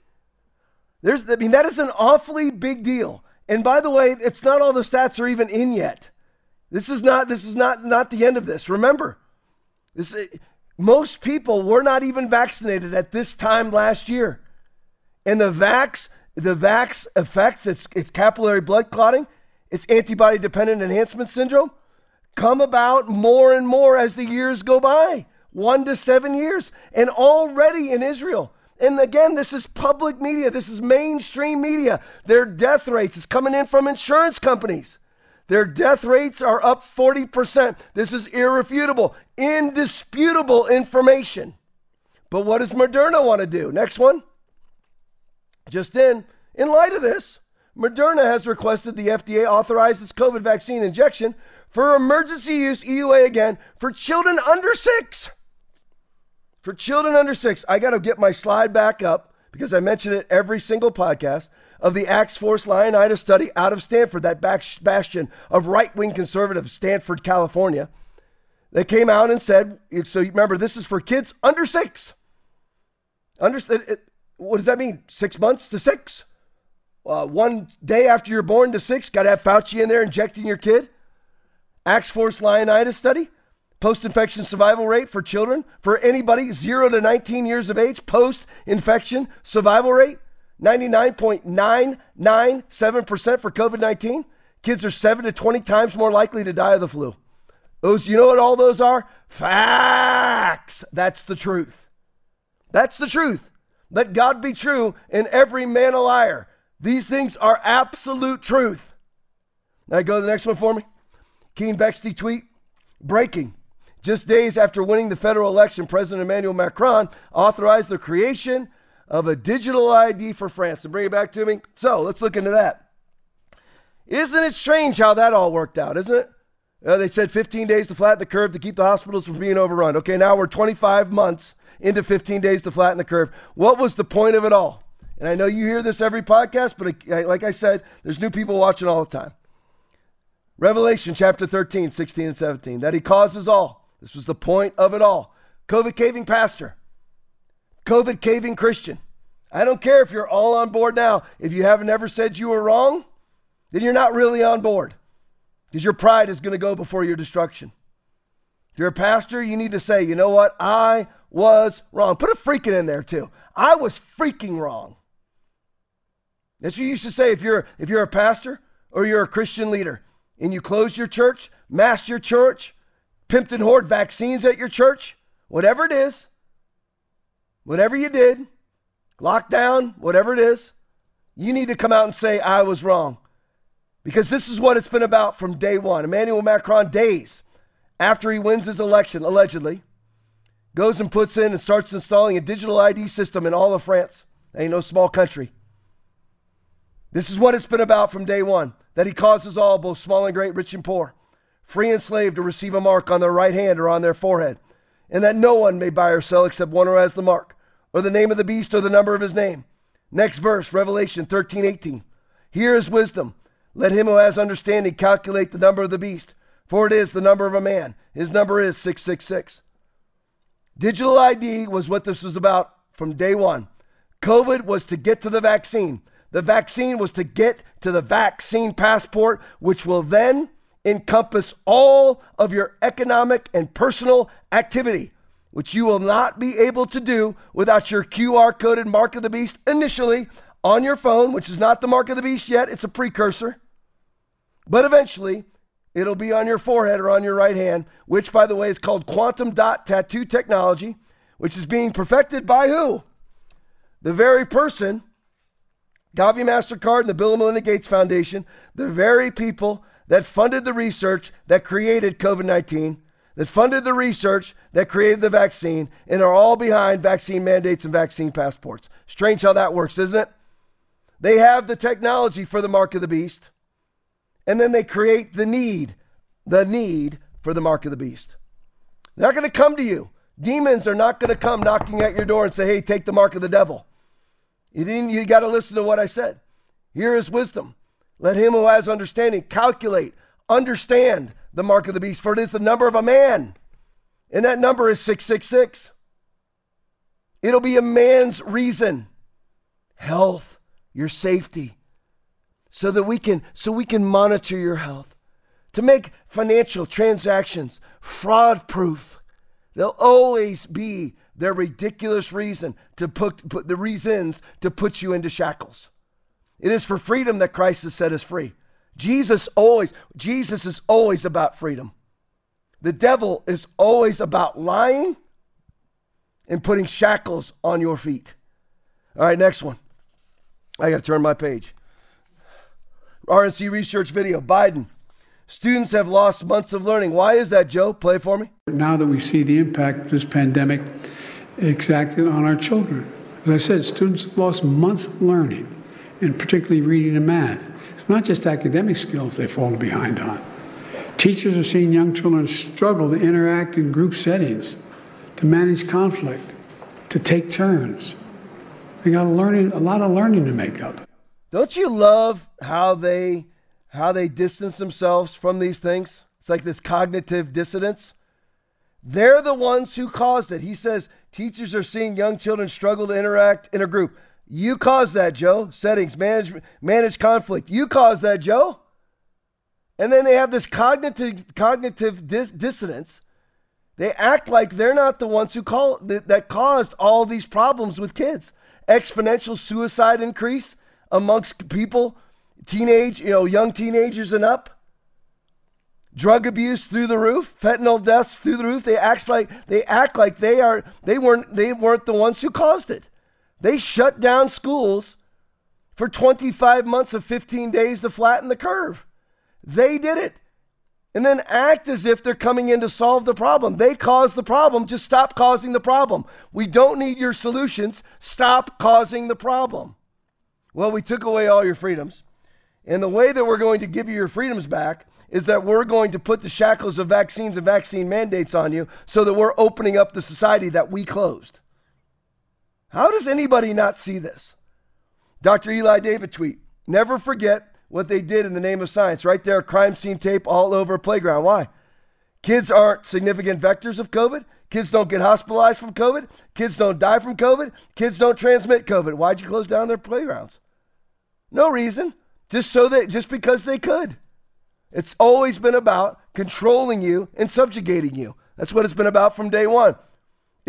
There's, I mean, that is an awfully big deal. And by the way, it's not all the stats are even in yet. This is not, this is not, not the end of this. Remember, this, eh, most people were not even vaccinated at this time last year. And the vax, the vax effects, it's, it's capillary blood clotting, it's antibody dependent enhancement syndrome, come about more and more as the years go by one to seven years. And already in Israel, and again, this is public media, this is mainstream media, their death rates is coming in from insurance companies. Their death rates are up 40%. This is irrefutable, indisputable information. But what does Moderna want to do? Next one. Just in, in light of this, Moderna has requested the FDA authorize its COVID vaccine injection for emergency use, EUA again, for children under six. For children under six, I got to get my slide back up because I mention it every single podcast of the Axe Force Lionitis study out of Stanford, that bastion of right wing conservative Stanford, California. They came out and said, so remember, this is for kids under six. Under, what does that mean? Six months to six? Uh, one day after you're born to six, got to have Fauci in there injecting your kid. Axe Force Lionitis study, post infection survival rate for children, for anybody 0 to 19 years of age, post infection survival rate 99.997% for COVID 19. Kids are 7 to 20 times more likely to die of the flu. Those, you know what all those are? Facts. That's the truth. That's the truth. Let God be true and every man a liar. These things are absolute truth. Now go to the next one for me. Keean Bexte tweet. Breaking. Just days after winning the federal election, President Emmanuel Macron authorized the creation of a digital ID for France. And bring it back to me. So let's look into that. Isn't it strange how that all worked out, isn't it? Uh, they said 15 days to flatten the curve to keep the hospitals from being overrun. Okay, now we're 25 months into 15 days to flatten the curve. What was the point of it all? And I know you hear this every podcast, but uh, like I said, there's new people watching all the time. Revelation chapter 13, 16, and 17, that he causes all. This was the point of it all. COVID caving pastor, COVID caving Christian. I don't care if you're all on board now. If you haven't ever said you were wrong, then you're not really on board because your pride is going to go before your destruction. If you're a pastor, you need to say, you know what? I was wrong. Put a freaking in there too. I was freaking wrong. That's what you used to say if you're if you're a pastor or you're a Christian leader and you closed your church, masked your church, pimped and whored vaccines at your church, whatever it is, whatever you did, lockdown, whatever it is, you need to come out and say, I was wrong. Because this is what it's been about from day one. Emmanuel Macron, days after he wins his election, allegedly, goes and puts in and starts installing a digital ID system in all of France. Ain't no small country. This is what it's been about from day one that he causes all, both small and great, rich and poor, free and slave, to receive a mark on their right hand or on their forehead, and that no one may buy or sell except one who has the mark, or the name of the beast, or the number of his name. Next verse, Revelation 13 18. Here is wisdom. Let him who has understanding calculate the number of the beast, for it is the number of a man. His number is 666. Digital ID was what this was about from day one. COVID was to get to the vaccine. The vaccine was to get to the vaccine passport, which will then encompass all of your economic and personal activity, which you will not be able to do without your QR coded mark of the beast initially on your phone, which is not the mark of the beast yet, it's a precursor. But eventually, it'll be on your forehead or on your right hand, which, by the way, is called quantum dot tattoo technology, which is being perfected by who? The very person Gavi MasterCard and the Bill and Melinda Gates Foundation, the very people that funded the research that created COVID 19, that funded the research that created the vaccine, and are all behind vaccine mandates and vaccine passports. Strange how that works, isn't it? They have the technology for the mark of the beast, and then they create the need, the need for the mark of the beast. They're not going to come to you. Demons are not going to come knocking at your door and say, hey, take the mark of the devil. You didn't you got to listen to what I said. Here is wisdom. Let him who has understanding calculate, understand the mark of the beast, for it is the number of a man. And that number is 666. It'll be a man's reason. Health, your safety. So that we can so we can monitor your health. To make financial transactions fraud proof. There'll always be their ridiculous reason to put, put the reasons to put you into shackles. It is for freedom that Christ has set us free. Jesus always, Jesus is always about freedom. The devil is always about lying and putting shackles on your feet. All right, next one. I got to turn my page. RNC research video Biden. Students have lost months of learning. Why is that, Joe? Play for me. Now that we see the impact this pandemic, exacted on our children. As I said, students have lost months of learning, and particularly reading and math. It's not just academic skills they've fallen behind on. Teachers are seeing young children struggle to interact in group settings, to manage conflict, to take turns. They got a learning, a lot of learning to make up. Don't you love how they how they distance themselves from these things? It's like this cognitive dissonance. They're the ones who caused it. He says teachers are seeing young children struggle to interact in a group. You caused that, Joe. Settings, manage, manage conflict. You caused that, Joe. And then they have this cognitive cognitive dis- dissonance. They act like they're not the ones who call that, that caused all these problems with kids. Exponential suicide increase amongst people, teenage, you know, young teenagers and up drug abuse through the roof, fentanyl deaths through the roof. They act like they act like they are they weren't they weren't the ones who caused it. They shut down schools for 25 months of 15 days to flatten the curve. They did it. And then act as if they're coming in to solve the problem. They caused the problem. Just stop causing the problem. We don't need your solutions. Stop causing the problem. Well, we took away all your freedoms. And the way that we're going to give you your freedoms back is that we're going to put the shackles of vaccines and vaccine mandates on you so that we're opening up the society that we closed. How does anybody not see this? Dr. Eli David tweet Never forget what they did in the name of science. Right there, crime scene tape all over a playground. Why? Kids aren't significant vectors of COVID. Kids don't get hospitalized from COVID. Kids don't die from COVID. Kids don't transmit COVID. Why'd you close down their playgrounds? No reason. Just so that just because they could. It's always been about controlling you and subjugating you. That's what it's been about from day one.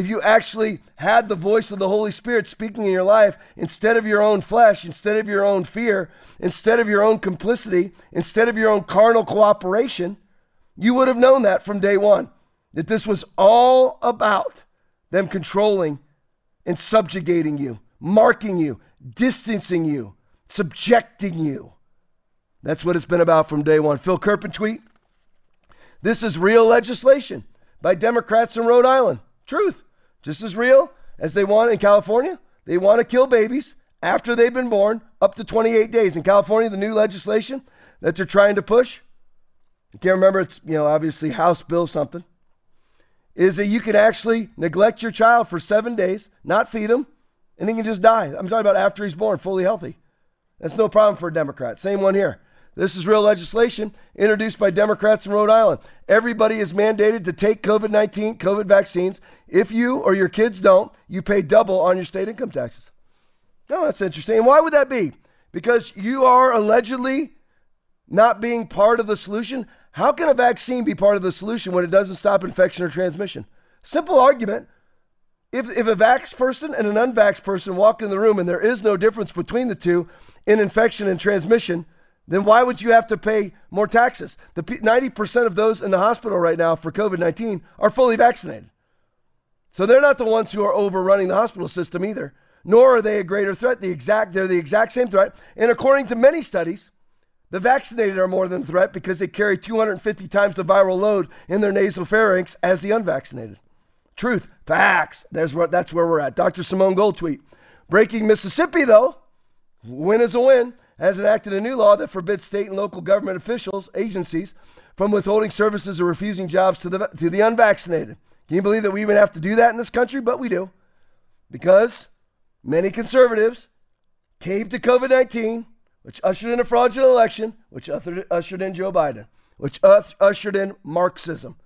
If you actually had the voice of the Holy Spirit speaking in your life instead of your own flesh, instead of your own fear, instead of your own complicity, instead of your own carnal cooperation, you would have known that from day one. That this was all about them controlling and subjugating you, marking you, distancing you, subjecting you. That's what it's been about from day one. Phil Kerpen tweet. This is real legislation by Democrats in Rhode Island. Truth. Just as real as they want in California. they want to kill babies after they've been born up to 28 days. In California, the new legislation that they're trying to push, I can't remember, it's, you know, obviously House Bill something, is that you can actually neglect your child for seven days, not feed him, and he can just die. I'm talking about after he's born, fully healthy. That's no problem for a Democrat. Same one here. This is real legislation introduced by Democrats in Rhode Island. Everybody is mandated to take COVID 19, COVID vaccines. If you or your kids don't, you pay double on your state income taxes. No, that's interesting. And why would that be? Because you are allegedly not being part of the solution. How can a vaccine be part of the solution when it doesn't stop infection or transmission? Simple argument. If, if a vax person and an unvax person walk in the room and there is no difference between the two in infection and transmission, then why would you have to pay more taxes? The 90% of those in the hospital right now for COVID 19 are fully vaccinated. So they're not the ones who are overrunning the hospital system either, nor are they a greater threat. The exact, they're the exact same threat. And according to many studies, the vaccinated are more than a threat because they carry 250 times the viral load in their nasal pharynx as the unvaccinated. Truth, facts. There's what, that's where we're at. Dr. Simone Gold tweet. Breaking Mississippi, though, win is a win has enacted a new law that forbids state and local government officials, agencies, from withholding services or refusing jobs to the, to the unvaccinated. Can you believe that we even have to do that in this country? But we do. Because many conservatives caved to COVID 19, which ushered in a fraudulent election, which ushered in Joe Biden, which ushered in Marxism,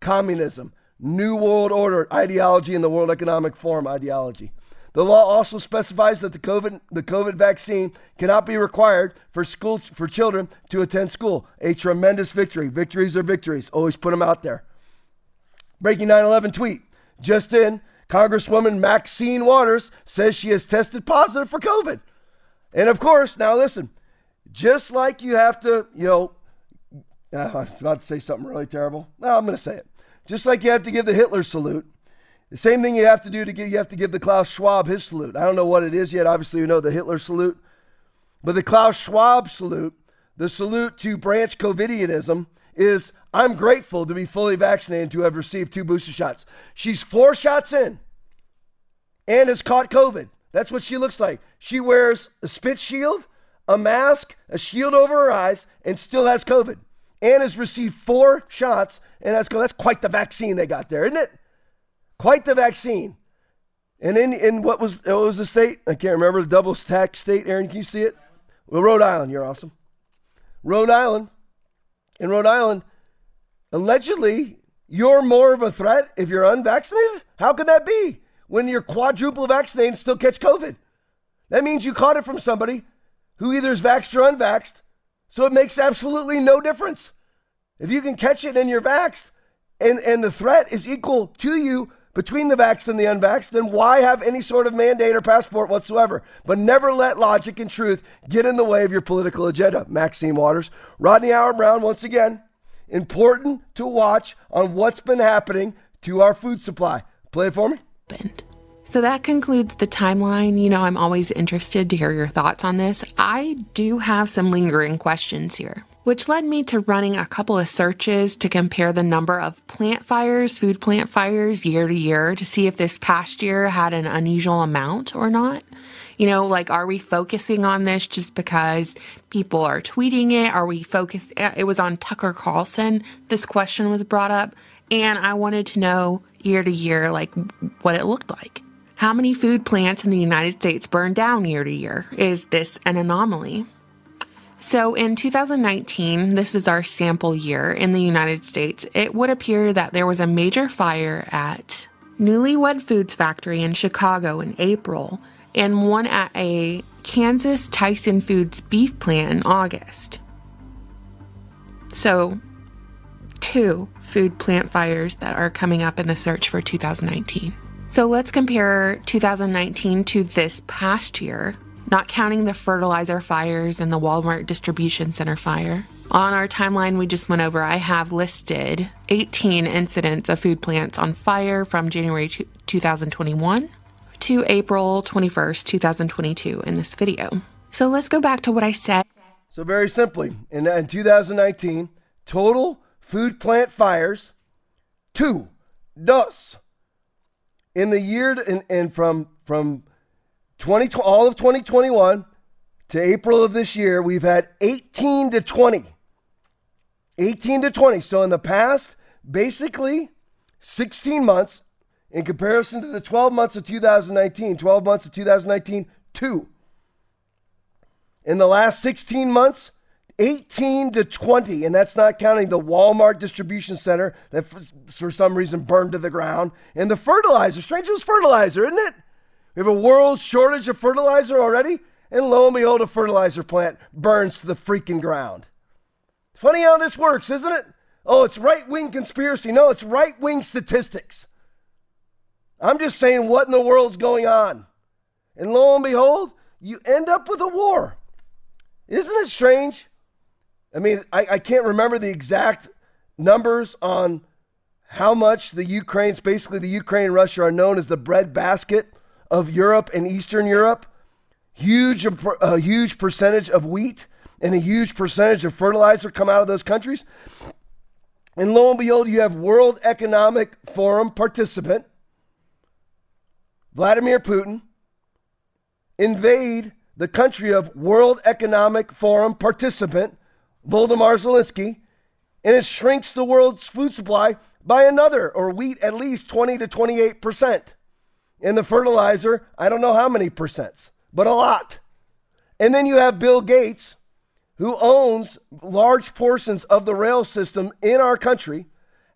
communism, New World Order ideology, and the World Economic Forum ideology. The law also specifies that the COVID, the COVID vaccine cannot be required for school for children to attend school. A tremendous victory. Victories are victories. Always put them out there. Breaking 9/11 tweet. Just in, Congresswoman Maxine Waters says she has tested positive for COVID. And of course, now listen, just like you have to, you know, I was about to say something really terrible. No, I'm going to say it. Just like you have to give the Hitler salute, the same thing you have to do to give you have to give the Klaus Schwab his salute. I don't know what it is yet. Obviously, you know the Hitler salute, but the Klaus Schwab salute, the salute to branch COVIDianism, is I'm grateful to be fully vaccinated to have received two booster shots. She's four shots in and has caught COVID. That's what she looks like. She wears a spit shield, a mask, a shield over her eyes, and still has COVID. And has received four shots and has COVID. That's quite the vaccine they got there, isn't it? Quite the vaccine. And in, in what was what was the state? I can't remember the double stack state. Aaron, can you see it? Well, Rhode Island. You're awesome. Rhode Island. In Rhode Island, allegedly, you're more of a threat if you're unvaccinated. How could that be? When you're quadruple vaccinated and still catch COVID, that means you caught it from somebody who either is vaxxed or unvaxxed. So it makes absolutely no difference. If you can catch it and you're vaxxed, and, and the threat is equal to you between the vaxxed and the unvaxxed, then why have any sort of mandate or passport whatsoever? But never let logic and truth get in the way of your political agenda. Maxine Waters. Rodney Howard-Browne, once again, important to watch on what's been happening to our food supply. Play it for me. Bend. So that concludes the timeline. You know, I'm always interested to hear your thoughts on this. I do have some lingering questions here which led me to running a couple of searches to compare the number of plant fires, food plant fires year to year to see if this past year had an unusual amount or not. You know, like, are we focusing on this just because people are tweeting it? Are we focused? Uh, it was on Tucker Carlson. This question was brought up. And I wanted to know year to year, like, what it looked like. How many food plants in the United States burn down year to year? Is this an anomaly? So in 2019, this is our sample year in the United States, it would appear that there was a major fire at Newly Weds Foods Factory in Chicago in April and one at a Kansas Tyson Foods beef plant in August. So, two food plant fires that are coming up in the search for 2019. So let's compare 2019 to this past year not counting the fertilizer fires and the Walmart distribution center fire. On our timeline we just went over, I have listed 18 incidents of food plants on fire from January 2021 to April 21st, 2022 in this video. So let's go back to what I said. So, very simply, in, in 2019, total food plant fires, two, dos. In the year, and, and from, from 20, all of 2021 to April of this year, we've had 18 to 20. 18 to 20. So in the past, basically 16 months in comparison to the 12 months of 2019, 12 months of 2019, two. In the last 16 months, 18 to 20, and that's not counting the Walmart distribution center that for, some reason burned to the ground, and the fertilizer. Strange it was fertilizer, isn't it? We have a world shortage of fertilizer already, and lo and behold, a fertilizer plant burns to the freaking ground. Funny how this works, isn't it? Oh, it's right wing conspiracy. No, it's right wing statistics. I'm just saying what in the world's going on. And lo and behold, you end up with a war. Isn't it strange? I mean, I, I can't remember the exact numbers on how much the Ukraine's basically the Ukraine and Russia are known as the bread basket of Europe and Eastern Europe. Huge, a huge percentage of wheat and a huge percentage of fertilizer come out of those countries. And lo and behold, you have World Economic Forum participant Vladimir Putin invade the country of World Economic Forum participant Volodymyr Zelensky, and it shrinks the world's food supply by another, or wheat at least 20 to 28 percent. And the fertilizer, I don't know how many percents, but a lot. And then you have Bill Gates, who owns large portions of the rail system in our country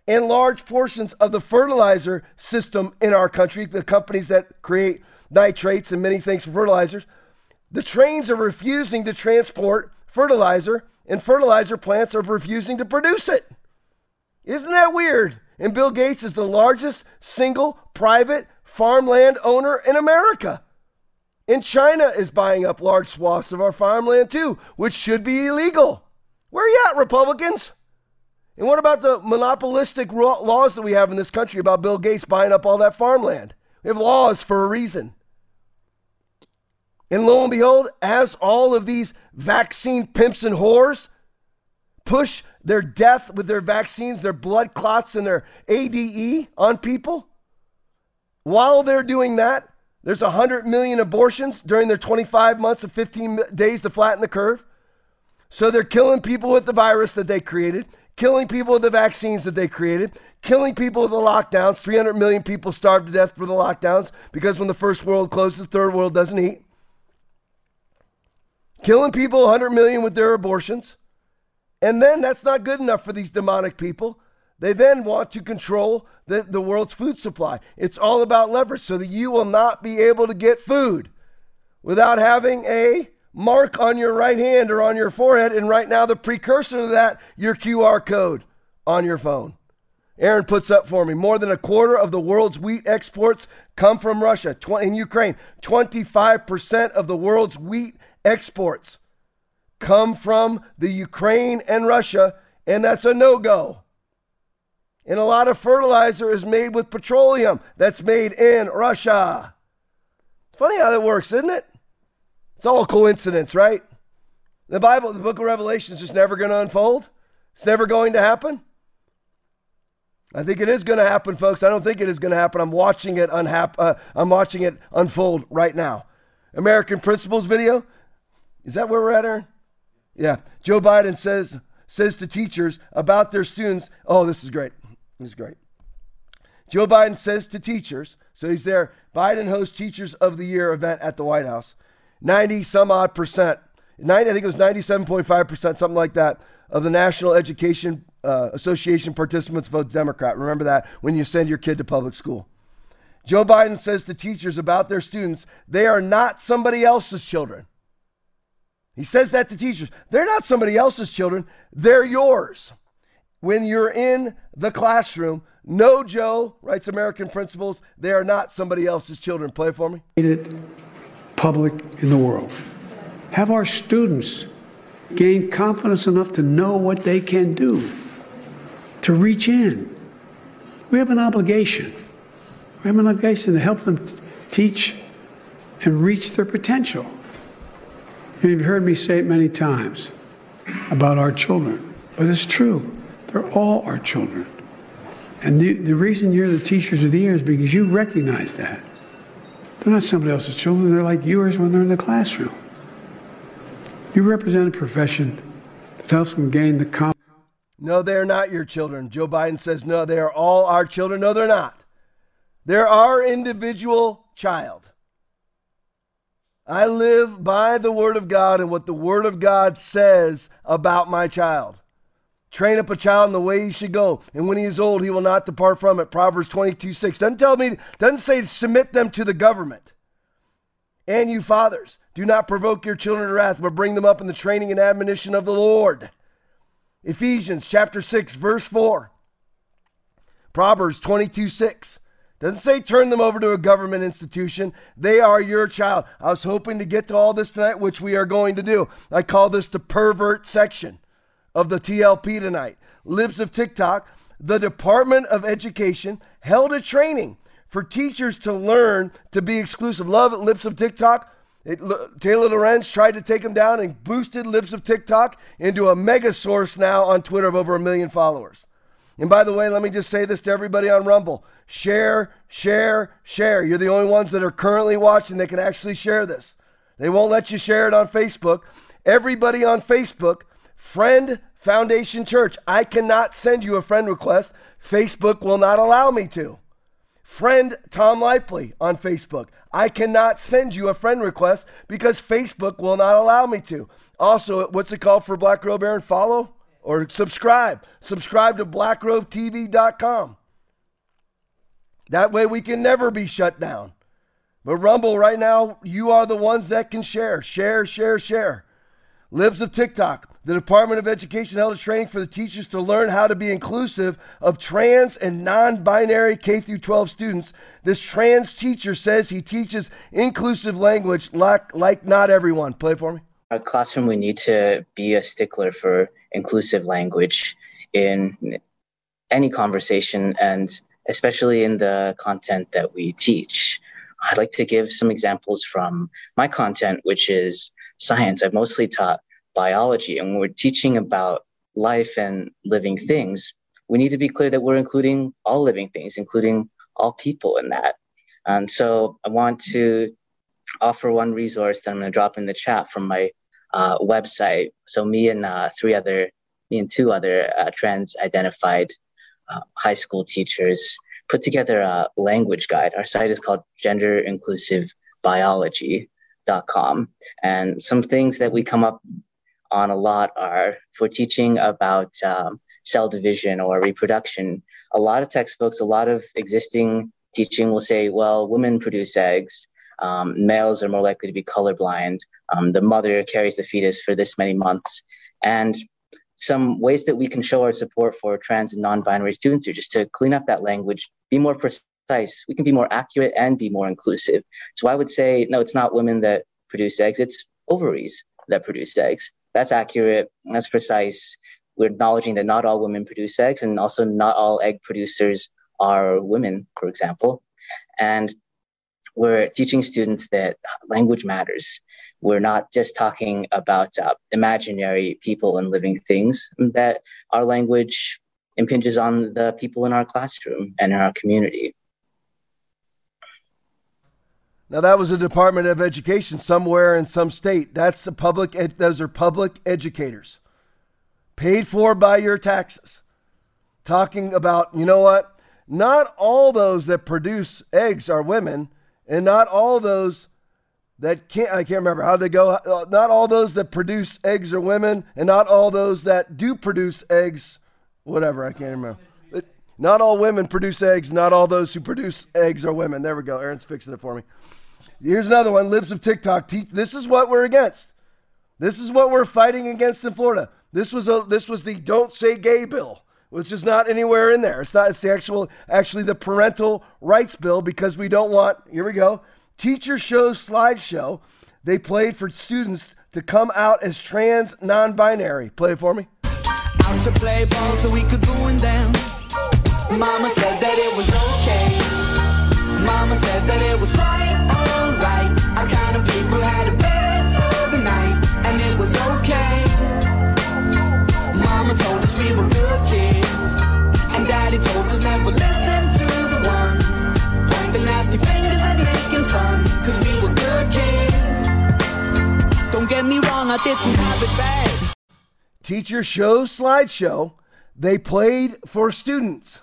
and large portions of the fertilizer system in our country, the companies that create nitrates and many things for fertilizers. The trains are refusing to transport fertilizer and fertilizer plants are refusing to produce it. Isn't that weird? And Bill Gates is the largest single private farmland owner in America. And China is buying up large swaths of our farmland too, which should be illegal. Where are you at, Republicans? And what about the monopolistic laws that we have in this country about Bill Gates buying up all that farmland? We have laws for a reason. And lo and behold, as all of these vaccine pimps and whores push their death with their vaccines, their blood clots, and their ADE on people, while they're doing that, there's 100 million abortions during their 25 months of 15 days to flatten the curve. So they're killing people with the virus that they created, killing people with the vaccines that they created, killing people with the lockdowns. 300 million people starved to death for the lockdowns because when the first world closes, the third world doesn't eat killing people 100 million with their abortions. And then that's not good enough for these demonic people. They then want to control the, the world's food supply. It's all about leverage so that you will not be able to get food without having a mark on your right hand or on your forehead. And right now, the precursor to that, your QR code on your phone. Aaron puts up for me more than a quarter of the world's wheat exports come from Russia. In Ukraine, 25% of the world's wheat exports come from the Ukraine and Russia, and that's a no go. And a lot of fertilizer is made with petroleum that's made in Russia. Funny how that works, isn't it? It's all coincidence, right? The Bible, the book of Revelation is just never going to unfold. It's never going to happen. I think it is going to happen, folks. I don't think it is going to happen. I'm watching it uh, I'm watching it unfold right now. American Principles video. Is that where we're at, Aaron? Yeah. Joe Biden says says to teachers about their students. Oh, this is great. Is great. Joe Biden says to teachers, so he's there. Biden hosts Teachers of the Year event at the White House. 90 some odd percent, 90, I think it was 97.5 percent, something like that, of the National Education uh, Association participants vote Democrat. Remember that when you send your kid to public school. Joe Biden says to teachers about their students, they are not somebody else's children. He says that to teachers. They're not somebody else's children, they're yours. When you're in the classroom, no, Joe, writes American Principles, they are not somebody else's children. Play for me. Public in the world. Have our students gain confidence enough to know what they can do, to reach in. We have an obligation. We have an obligation to help them teach and reach their potential. You've heard me say it many times about our children, but it's true. They're all our children. And the, the reason you're the teachers of the year is because you recognize that. They're not somebody else's children. They're like yours when they're in the classroom. You represent a profession that helps them gain the confidence. No, they are not your children. Joe Biden says, no, they are all our children. No, they're not. They're our individual child. I live by the Word of God and what the Word of God says about my child. Train up a child in the way he should go, and when he is old, he will not depart from it. Proverbs 22 6. Doesn't tell me, doesn't say submit them to the government. And you fathers, do not provoke your children to wrath, but bring them up in the training and admonition of the Lord. Ephesians chapter 6, verse 4. Proverbs 22 6. Doesn't say turn them over to a government institution. They are your child. I was hoping to get to all this tonight, which we are going to do. I call this the pervert section of the TLP tonight. Libs of TikTok, the Department of Education held a training for teachers to learn to be exclusive. Love Libs of TikTok. It, Taylor Lorenz tried to take him down and boosted Libs of TikTok into a mega source now on Twitter of over a million followers. And by the way, let me just say this to everybody on Rumble share, share, share. You're the only ones that are currently watching that can actually share this. They won't let you share it on Facebook. Everybody on Facebook, friend Foundation Church, I cannot send you a friend request. Facebook will not allow me to. Friend Tom Lively on Facebook. I cannot send you a friend request because Facebook will not allow me to. Also, what's it called for Black Robe Aaron? Follow? or subscribe. Subscribe to blackrobetv.com. That way we can never be shut down. But Rumble, right now, you are the ones that can share. Share, share, share. Libs of TikTok. The Department of Education held a training for the teachers to learn how to be inclusive of trans and non-binary K through 12 students. This trans teacher says he teaches inclusive language like, like not everyone. Play for me. Our classroom, we need to be a stickler for inclusive language in any conversation and especially in the content that we teach. I'd like to give some examples from my content, which is science. I've mostly taught biology, and when we're teaching about life and living things, we need to be clear that we're including all living things, including all people in that. And so I want to offer one resource that I'm going to drop in the chat from my uh, website. So me and uh, three other, me and two other uh, trans identified uh, high school teachers put together a language guide. Our site is called Gender Inclusive Biology.com. And some things that we come up on a lot are for teaching about um, cell division or reproduction. A lot of textbooks, a lot of existing teaching will say, well, women produce eggs um, males are more likely to be colorblind. Um, the mother carries the fetus for this many months. And some ways that we can show our support for trans and non binary students are just to clean up that language, be more precise. We can be more accurate and be more inclusive. So I would say, no, it's not women that produce eggs, it's ovaries that produce eggs. That's accurate, that's precise. We're acknowledging that not all women produce eggs, and also not all egg producers are women, for example. And we're teaching students that language matters. We're not just talking about uh, imaginary people and living things, that our language impinges on the people in our classroom and in our community. Now that was a Department of Education somewhere in some state. That's a public. Ed- those are public educators, paid for by your taxes. Talking about, you know what? Not all those that produce eggs are women and not all those that can't I can't remember how they go uh, not all those that produce eggs are women and not all those that do produce eggs whatever I can't remember not all women produce eggs not all those who produce eggs are women there we go Aaron's fixing it for me here's another one libs of TikTok this is what we're against this is what we're fighting against in Florida this was a this was the don't say gay bill which is not anywhere in there. It's not. It's the actual, actually, the parental rights bill because we don't want. Here we go. Teacher shows slideshow. They played for students to come out as trans, non-binary. Play it for me. Out to play ball so we could going down. Mama said that it was okay. Mama said that it was quite alright. I kind of people had a bed for the night, and it was okay. Mama told us we were good kids, and Daddy told us never listen to the ones pointing nasty fingers and making fun, cause we were good kids. Don't get me wrong, I didn't have it bad. Teacher show slideshow. They played for students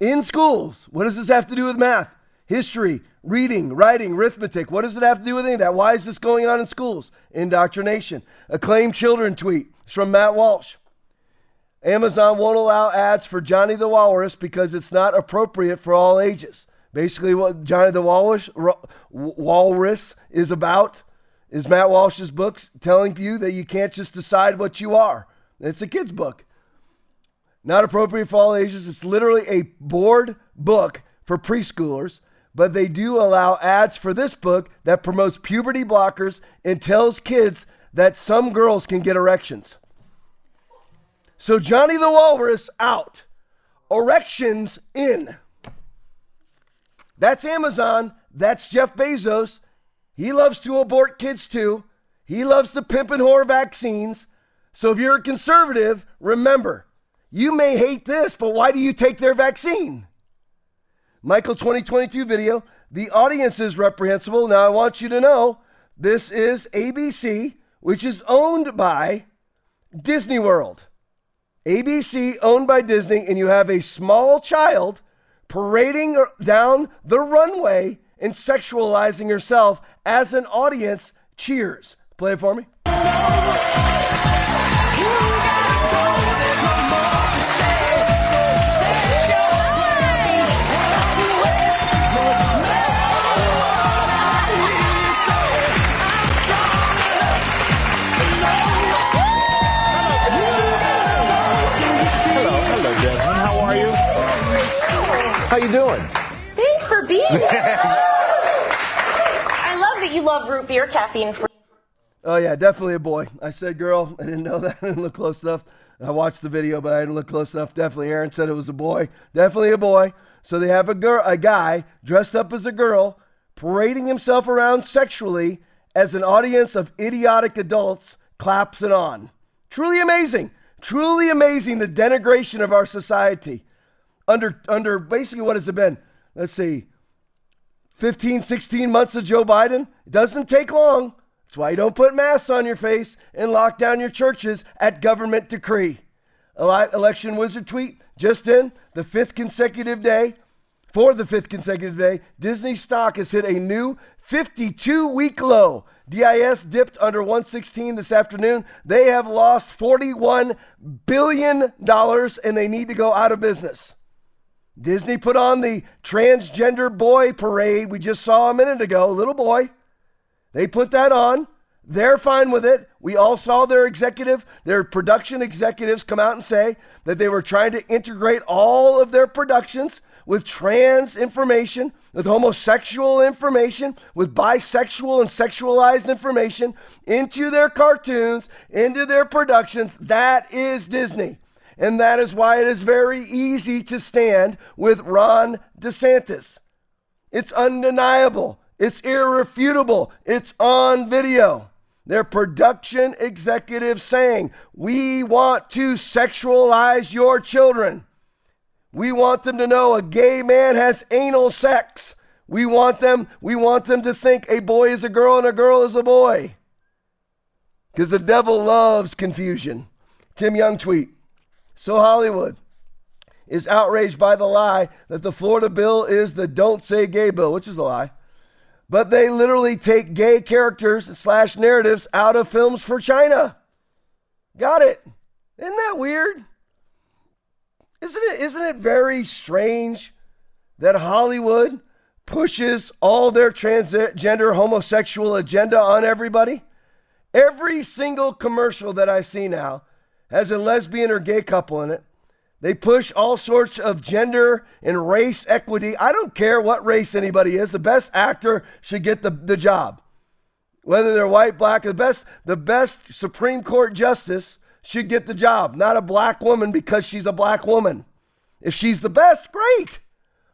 in schools. What does this have to do with math, history, reading, writing, arithmetic? What does it have to do with any of that? Why is this going on in schools? Indoctrination. Acclaimed children tweet. It's from Matt Walsh. Amazon won't allow ads for Johnny the Walrus because it's not appropriate for all ages. Basically, what Johnny the Walrus, Walrus is about is Matt Walsh's books telling you that you can't just decide what you are. It's a kid's book. Not appropriate for all ages. It's literally a board book for preschoolers, but they do allow ads for this book that promotes puberty blockers and tells kids that some girls can get erections. So Johnny the Walrus out, erections in. That's Amazon. That's Jeff Bezos. He loves to abort kids too. He loves to pimp and whore vaccines. So if you're a conservative, remember, you may hate this, but why do you take their vaccine? Michael 2022 video. The audience is reprehensible. Now I want you to know this is ABC, which is owned by Disney World. ABC owned by Disney, and you have a small child parading er, down the runway and sexualizing herself as an audience cheers. Play it for me. How you doing? Thanks for being here. I love that you love root beer, caffeine free. Oh yeah, definitely a boy. I said girl. I didn't know that. I didn't look close enough. I watched the video, but I didn't look close enough. Definitely, Aaron said it was a boy. Definitely a boy. So they have a girl, a guy dressed up as a girl, parading himself around sexually as an audience of idiotic adults claps it on. Truly amazing. Truly amazing. The denigration of our society under under basically what has it been? Let's see, 15, 16 months of Joe Biden. It doesn't take long. That's why you don't put masks on your face and lock down your churches at government decree. Election Wizard tweet just in the fifth consecutive day. For the fifth consecutive day, Disney stock has hit a new 52 week low. DIS dipped under 116 this afternoon. They have lost $41 billion and they need to go out of business. Disney put on the transgender boy parade we just saw a minute ago, little boy. They put that on. They're fine with it. We all saw their executive, their production executives come out and say that they were trying to integrate all of their productions with trans information, with homosexual information, with bisexual and sexualized information into their cartoons, into their productions. That is Disney. And that is why it is very easy to stand with Ron DeSantis. It's undeniable, it's irrefutable, it's on video. Their production executive saying, We want to sexualize your children. We want them to know a gay man has anal sex. We want them, we want them to think a boy is a girl and a girl is a boy. Because the devil loves confusion. Tim Young tweet. So Hollywood is outraged by the lie that the Florida bill is the don't say gay bill, which is a lie. But they literally take gay characters slash narratives out of films for China. Got it. Isn't that weird? Isn't it, isn't it very strange that Hollywood pushes all their transgender homosexual agenda on everybody? Every single commercial that I see now has a lesbian or gay couple in it. They push all sorts of gender and race equity. I don't care what race anybody is. The best actor should get the, the job. Whether they're white, black, or the best, the best Supreme Court justice should get the job, not a black woman because she's a black woman. If she's the best, great.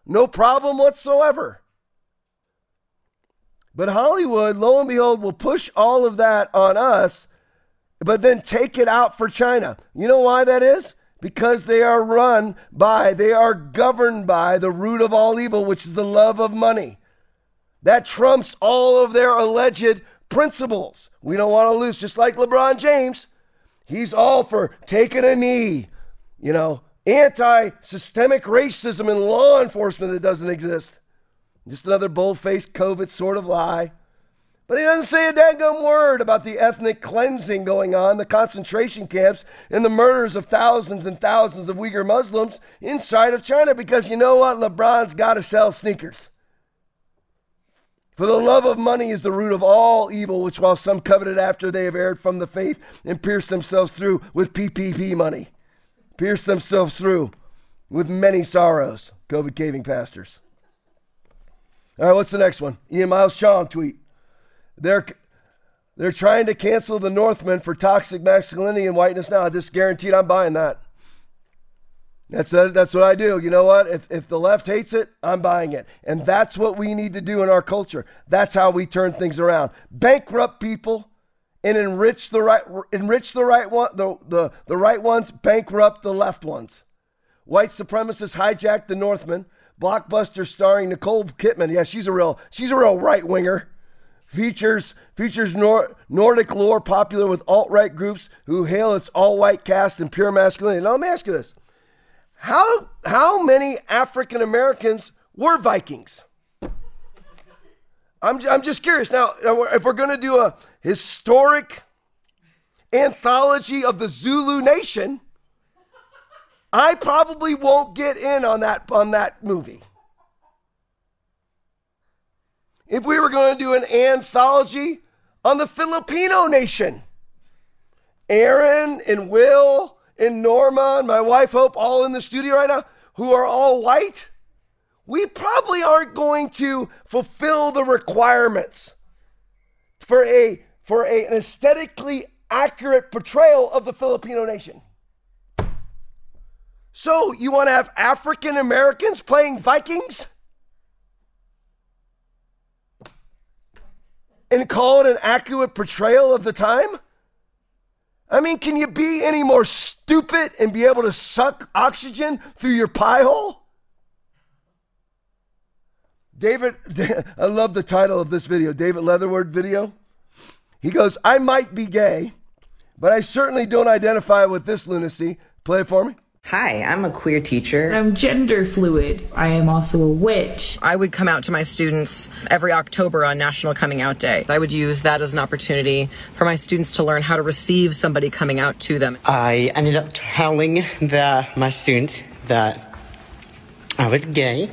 No problem whatsoever. But Hollywood, lo and behold, will push all of that on us but then take it out for China. You know why that is? Because they are run by, they are governed by the root of all evil, which is the love of money. That trumps all of their alleged principles. We don't want to lose, just like LeBron James. He's all for taking a knee, you know, anti systemic racism in law enforcement that doesn't exist. Just another bold faced COVID sort of lie. But he doesn't say a daggum word about the ethnic cleansing going on, the concentration camps, and the murders of thousands and thousands of Uyghur Muslims inside of China because you know what? LeBron's got to sell sneakers. For the love of money is the root of all evil, which while some coveted after they have erred from the faith and pierced themselves through with PPP money, pierced themselves through with many sorrows. COVID caving pastors. All right, what's the next one? Ian Miles Chong tweet. They're they're trying to cancel the Northman for toxic masculinity and whiteness now. I just guaranteed I'm buying that. That's a, that's what I do. You know what? If if the left hates it, I'm buying it. And that's what we need to do in our culture. That's how we turn things around. Bankrupt people and enrich the right enrich the right one the, the, the right ones, bankrupt the left ones. White supremacists hijacked the Northman. Blockbuster starring Nicole Kidman. Yeah, she's a real she's a real right winger. Features features Nor- Nordic lore popular with alt right groups who hail its all white cast and pure masculinity. Now let me ask you this: How how many African Americans were Vikings? I'm I'm just curious. Now, if we're going to do a historic anthology of the Zulu Nation, I probably won't get in on that on that movie. If we were going to do an anthology on the Filipino nation. Aaron and Will and Norma and my wife Hope, all in the studio right now, who are all white, we probably aren't going to fulfill the requirements for a for a, an aesthetically accurate portrayal of the Filipino nation. So you want to have African Americans playing Vikings? And call it an accurate portrayal of the time? I mean, can you be any more stupid and be able to suck oxygen through your pie hole? David, I love the title of this video, David Leatherwood video. He goes, I might be gay, but I certainly don't identify with this lunacy. Play it for me. Hi, I'm a queer teacher. I'm gender fluid. I am also a witch. I would come out to my students every October on National Coming Out Day. I would use that as an opportunity for my students to learn how to receive somebody coming out to them. I ended up telling the, my students that I was gay.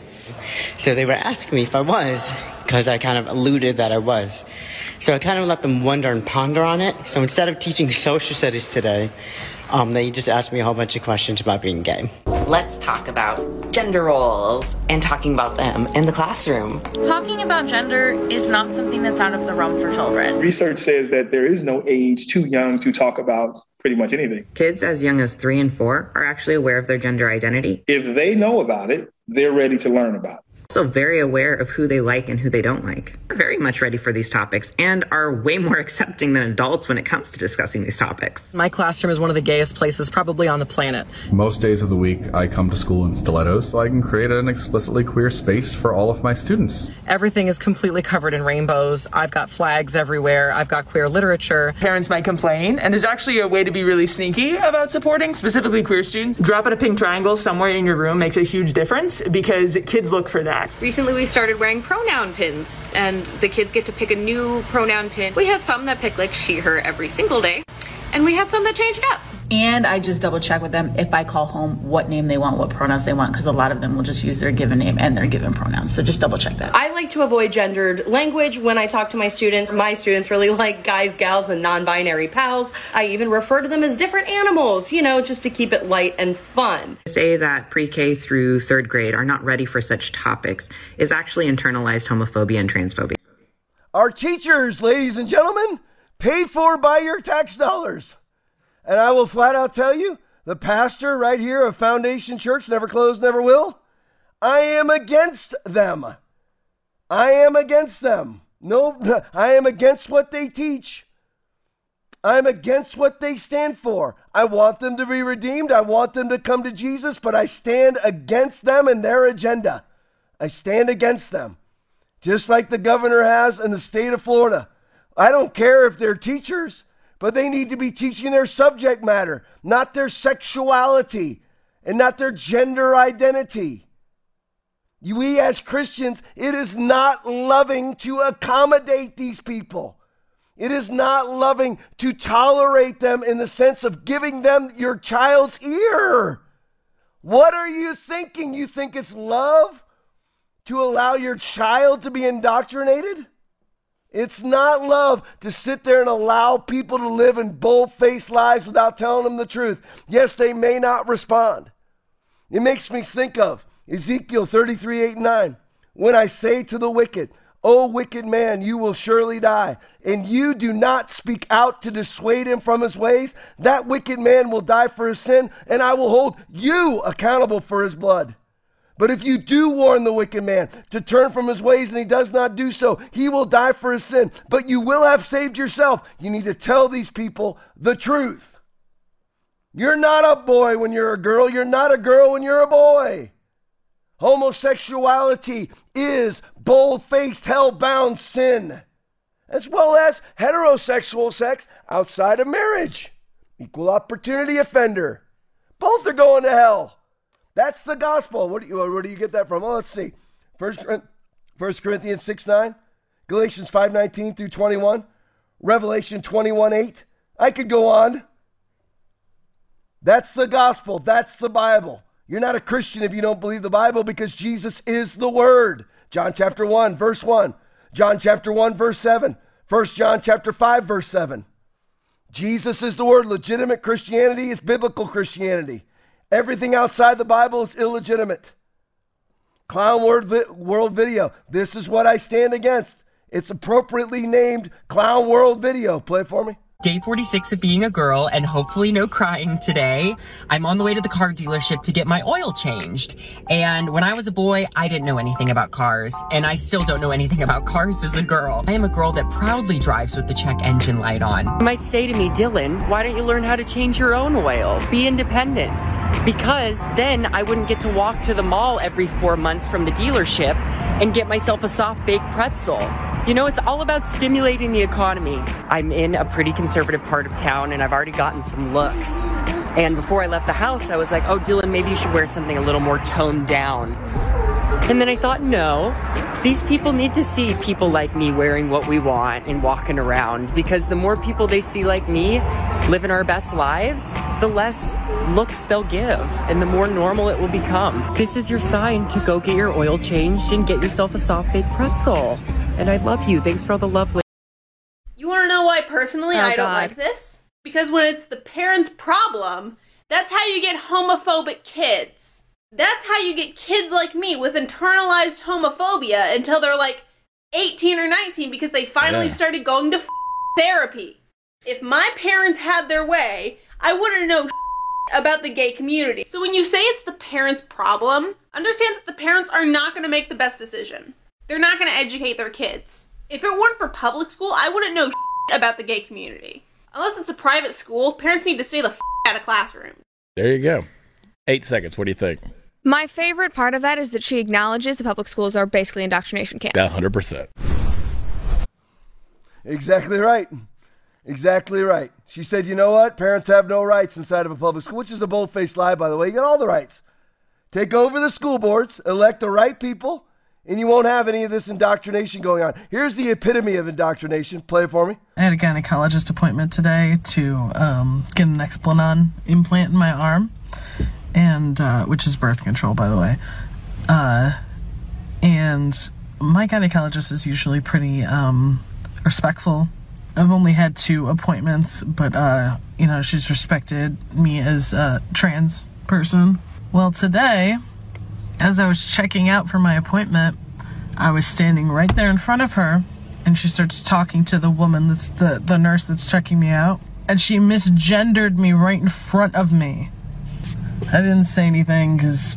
So they were asking me if I was, because I kind of alluded that I was. So I kind of let them wonder and ponder on it. So instead of teaching social studies today, um, they just asked me a whole bunch of questions about being gay. Let's talk about gender roles and talking about them in the classroom. Talking about gender is not something that's out of the realm for children. Research says that there is no age too young to talk about pretty much anything. Kids as young as three and four are actually aware of their gender identity. If they know about it, they're ready to learn about it also very aware of who they like and who they don't like. They're very much ready for these topics and are way more accepting than adults when it comes to discussing these topics. My classroom is one of the gayest places probably on the planet. Most days of the week, I come to school in stilettos so I can create an explicitly queer space for all of my students. Everything is completely covered in rainbows. I've got flags everywhere. I've got queer literature. Parents might complain, and there's actually a way to be really sneaky about supporting specifically queer students. Dropping a pink triangle somewhere in your room makes a huge difference because kids look for that that. Recently, we started wearing pronoun pins, and the kids get to pick a new pronoun pin. We have some that pick like she, her every single day, and we have some that change it up. And I just double check with them if I call home what name they want, what pronouns they want, because a lot of them will just use their given name and their given pronouns. So just double check that. I like to avoid gendered language when I talk to my students. My students really like guys, gals, and non binary pals. I even refer to them as different animals, you know, just to keep it light and fun. To say that pre K through third grade are not ready for such topics is actually internalized homophobia and transphobia. Our teachers, ladies and gentlemen, paid for by your tax dollars. And I will flat out tell you, the pastor right here of Foundation Church, never closed, never will, I am against them. I am against them. No, I am against what they teach. I'm against what they stand for. I want them to be redeemed. I want them to come to Jesus, but I stand against them and their agenda. I stand against them. Just like the governor has in the state of Florida I don't care if they're teachers, but they need to be teaching their subject matter, not their sexuality and not their gender identity. We as Christians, it is not loving to accommodate these people. It is not loving to tolerate them in the sense of giving them your child's ear. What are you thinking? You think it's love to allow your child to be indoctrinated? It's not love to sit there and allow people to live in bold faced lies without telling them the truth. Yes, they may not respond. It makes me think of Ezekiel 33 8 and 9. When I say to the wicked, O wicked man, you will surely die, and you do not speak out to dissuade him from his ways, that wicked man will die for his sin, and I will hold you accountable for his blood. But if you do warn the wicked man to turn from his ways and he does not do so, he will die for his sin. But you will have saved yourself. You need to tell these people the truth. You're not a boy when you're a girl. You're not a girl when you're a boy. Homosexuality is bold faced, hell bound sin, as well as heterosexual sex outside of marriage. Equal opportunity offender. Both are going to hell. That's the gospel. What do you, where do you get that from? Well, let's see. First, First Corinthians 6 9, Galatians 5 19 through 21, Revelation 21 8. I could go on. That's the gospel. That's the Bible. You're not a Christian if you don't believe the Bible because Jesus is the Word. John chapter 1, verse 1. John chapter 1, verse 7. 1 John chapter 5, verse 7. Jesus is the Word. Legitimate Christianity is biblical Christianity. Everything outside the Bible is illegitimate. Clown World World Video. This is what I stand against. It's appropriately named Clown World Video. Play it for me. Day 46 of being a girl and hopefully no crying today. I'm on the way to the car dealership to get my oil changed. And when I was a boy, I didn't know anything about cars. And I still don't know anything about cars as a girl. I am a girl that proudly drives with the check engine light on. You might say to me, Dylan, why don't you learn how to change your own oil? Be independent. Because then I wouldn't get to walk to the mall every four months from the dealership and get myself a soft baked pretzel. You know, it's all about stimulating the economy. I'm in a pretty conservative part of town and I've already gotten some looks. And before I left the house, I was like, oh, Dylan, maybe you should wear something a little more toned down. And then I thought, no, these people need to see people like me wearing what we want and walking around because the more people they see like me living our best lives, the less looks they'll give and the more normal it will become. This is your sign to go get your oil changed and get yourself a soft baked pretzel. And I love you. Thanks for all the lovely. You want to know why personally Oh, I don't like this? Because when it's the parents' problem, that's how you get homophobic kids. That's how you get kids like me with internalized homophobia until they're like 18 or 19 because they finally Yeah. started going to f- therapy. If my parents had their way, I wouldn't know about the gay community. So when you say it's the parents' problem, understand that the parents are not going to make the best decision. They're not going to educate their kids. If it weren't for public school, I wouldn't know about the gay community. Unless it's a private school, parents need to stay the f- out of classroom. There you go. Eight seconds. What do you think? My favorite part of that is that she acknowledges the public schools are basically indoctrination camps. Yeah, hundred percent. Exactly right. Exactly right. She said, you know what? Parents have no rights inside of a public school, which is a bold faced lie, by the way. You got all the rights. Take over the school boards, elect the right people, and you won't have any of this indoctrination going on. Here's the epitome of indoctrination. Play it for me. I had a gynecologist appointment today to um, get a Nexplanon implant in my arm, and uh, which is birth control, by the way. Uh, and my gynecologist is usually pretty um, respectful. I've only had two appointments, but uh, you know she's respected me as a trans person. Well, today, as I was checking out for my appointment, I was standing right there in front of her, and she starts talking to the woman that's the, the nurse that's checking me out, and she misgendered me right in front of me. I didn't say anything because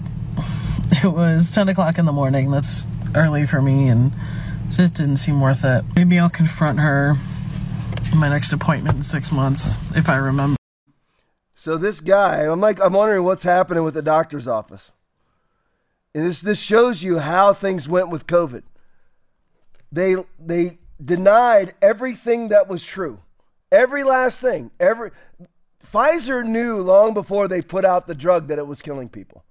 it was 10 o'clock in the morning. That's early for me, and just didn't seem worth it. Maybe I'll confront her in my next appointment in six months if I remember. So this guy, I'm like, I'm wondering what's happening with the doctor's office. And this this shows you how things went with COVID. They they denied everything that was true. Every last thing. Every Pfizer knew long before they put out the drug that it was killing people.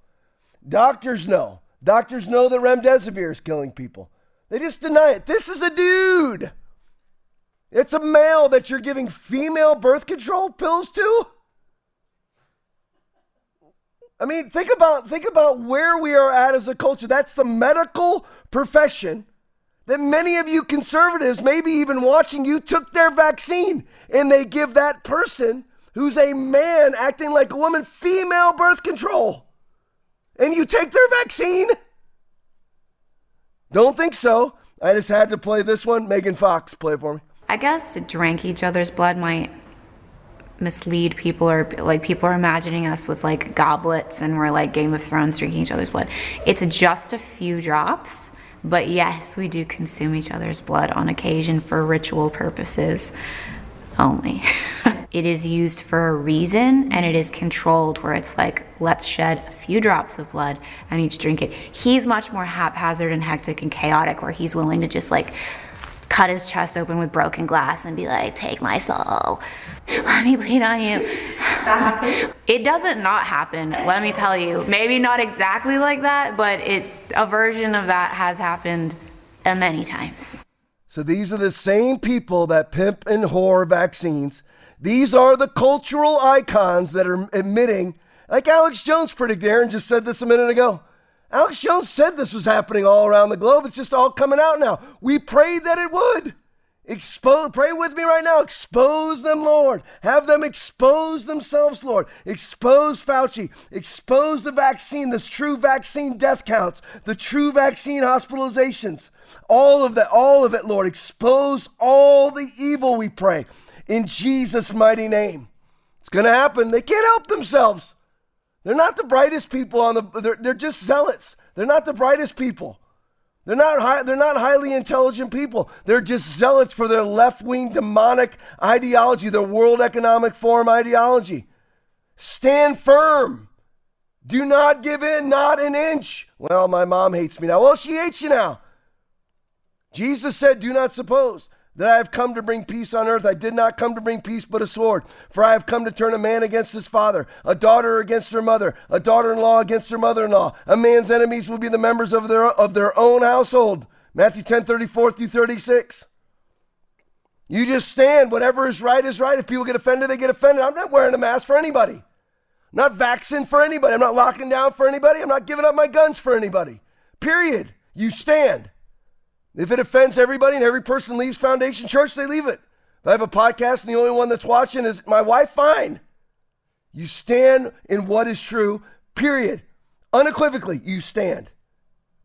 Doctors know. Doctors know that remdesivir is killing people. They just deny it. This is a dude. It's a male that you're giving female birth control pills to? I mean, think about think about where we are at as a culture. That's the medical profession that many of you conservatives, maybe even watching you, took their vaccine and they give that person who's a man acting like a woman female birth control. And you take their vaccine? Don't think so. I just had to play this one. Megan Fox, play for me. I guess drank each other's blood might mislead people or like people are imagining us with like goblets and we're like Game of Thrones drinking each other's blood. It's just a few drops, but yes, we do consume each other's blood on occasion for ritual purposes only. it is used for a reason and it is controlled where it's like, let's shed a few drops of blood and each drink it. He's much more haphazard and hectic and chaotic where he's willing to just like cut his chest open with broken glass and be like, take my soul. Let me bleed on you. it doesn't not happen, let me tell you. Maybe not exactly like that, but it a version of that has happened many times. So these are the same people that pimp and whore vaccines. These are the cultural icons that are admitting, like Alex Jones predicted, Aaron just said this a minute ago. Alex Jones said this was happening all around the globe. It's just all coming out now. We prayed that it would. Expose, pray with me right now. Expose them, Lord. Have them expose themselves, Lord. Expose Fauci. Expose the vaccine, this true vaccine death counts, the true vaccine hospitalizations. All of that, all of it, Lord. Expose all the evil, we pray. In Jesus' mighty name. It's going to happen. They can't help themselves. They're not the brightest people on the, they're, they're just zealots. They're not the brightest people. They're not, high, they're not highly intelligent people. They're just zealots for their left wing demonic ideology, their World Economic Forum ideology. Stand firm. Do not give in, not an inch. Well, my mom hates me now. Well, she hates you now. Jesus said, Do not suppose that I have come to bring peace on earth. I did not come to bring peace, but a sword. For I have come to turn a man against his father, a daughter against her mother, a daughter in law against her mother in law. A man's enemies will be the members of their, of their own household. Matthew 10 34 through 36. You just stand. Whatever is right is right. If people get offended, they get offended. I'm not wearing a mask for anybody. I'm not vaccinating for anybody. I'm not locking down for anybody. I'm not giving up my guns for anybody. Period. You stand. If it offends everybody and every person leaves Foundation Church, they leave it. If I have a podcast and the only one that's watching is my wife, fine. You stand in what is true, period. Unequivocally, you stand.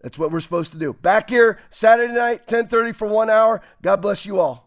That's what we're supposed to do. Back here Saturday night, 10:30 for 1 hour. God bless you all.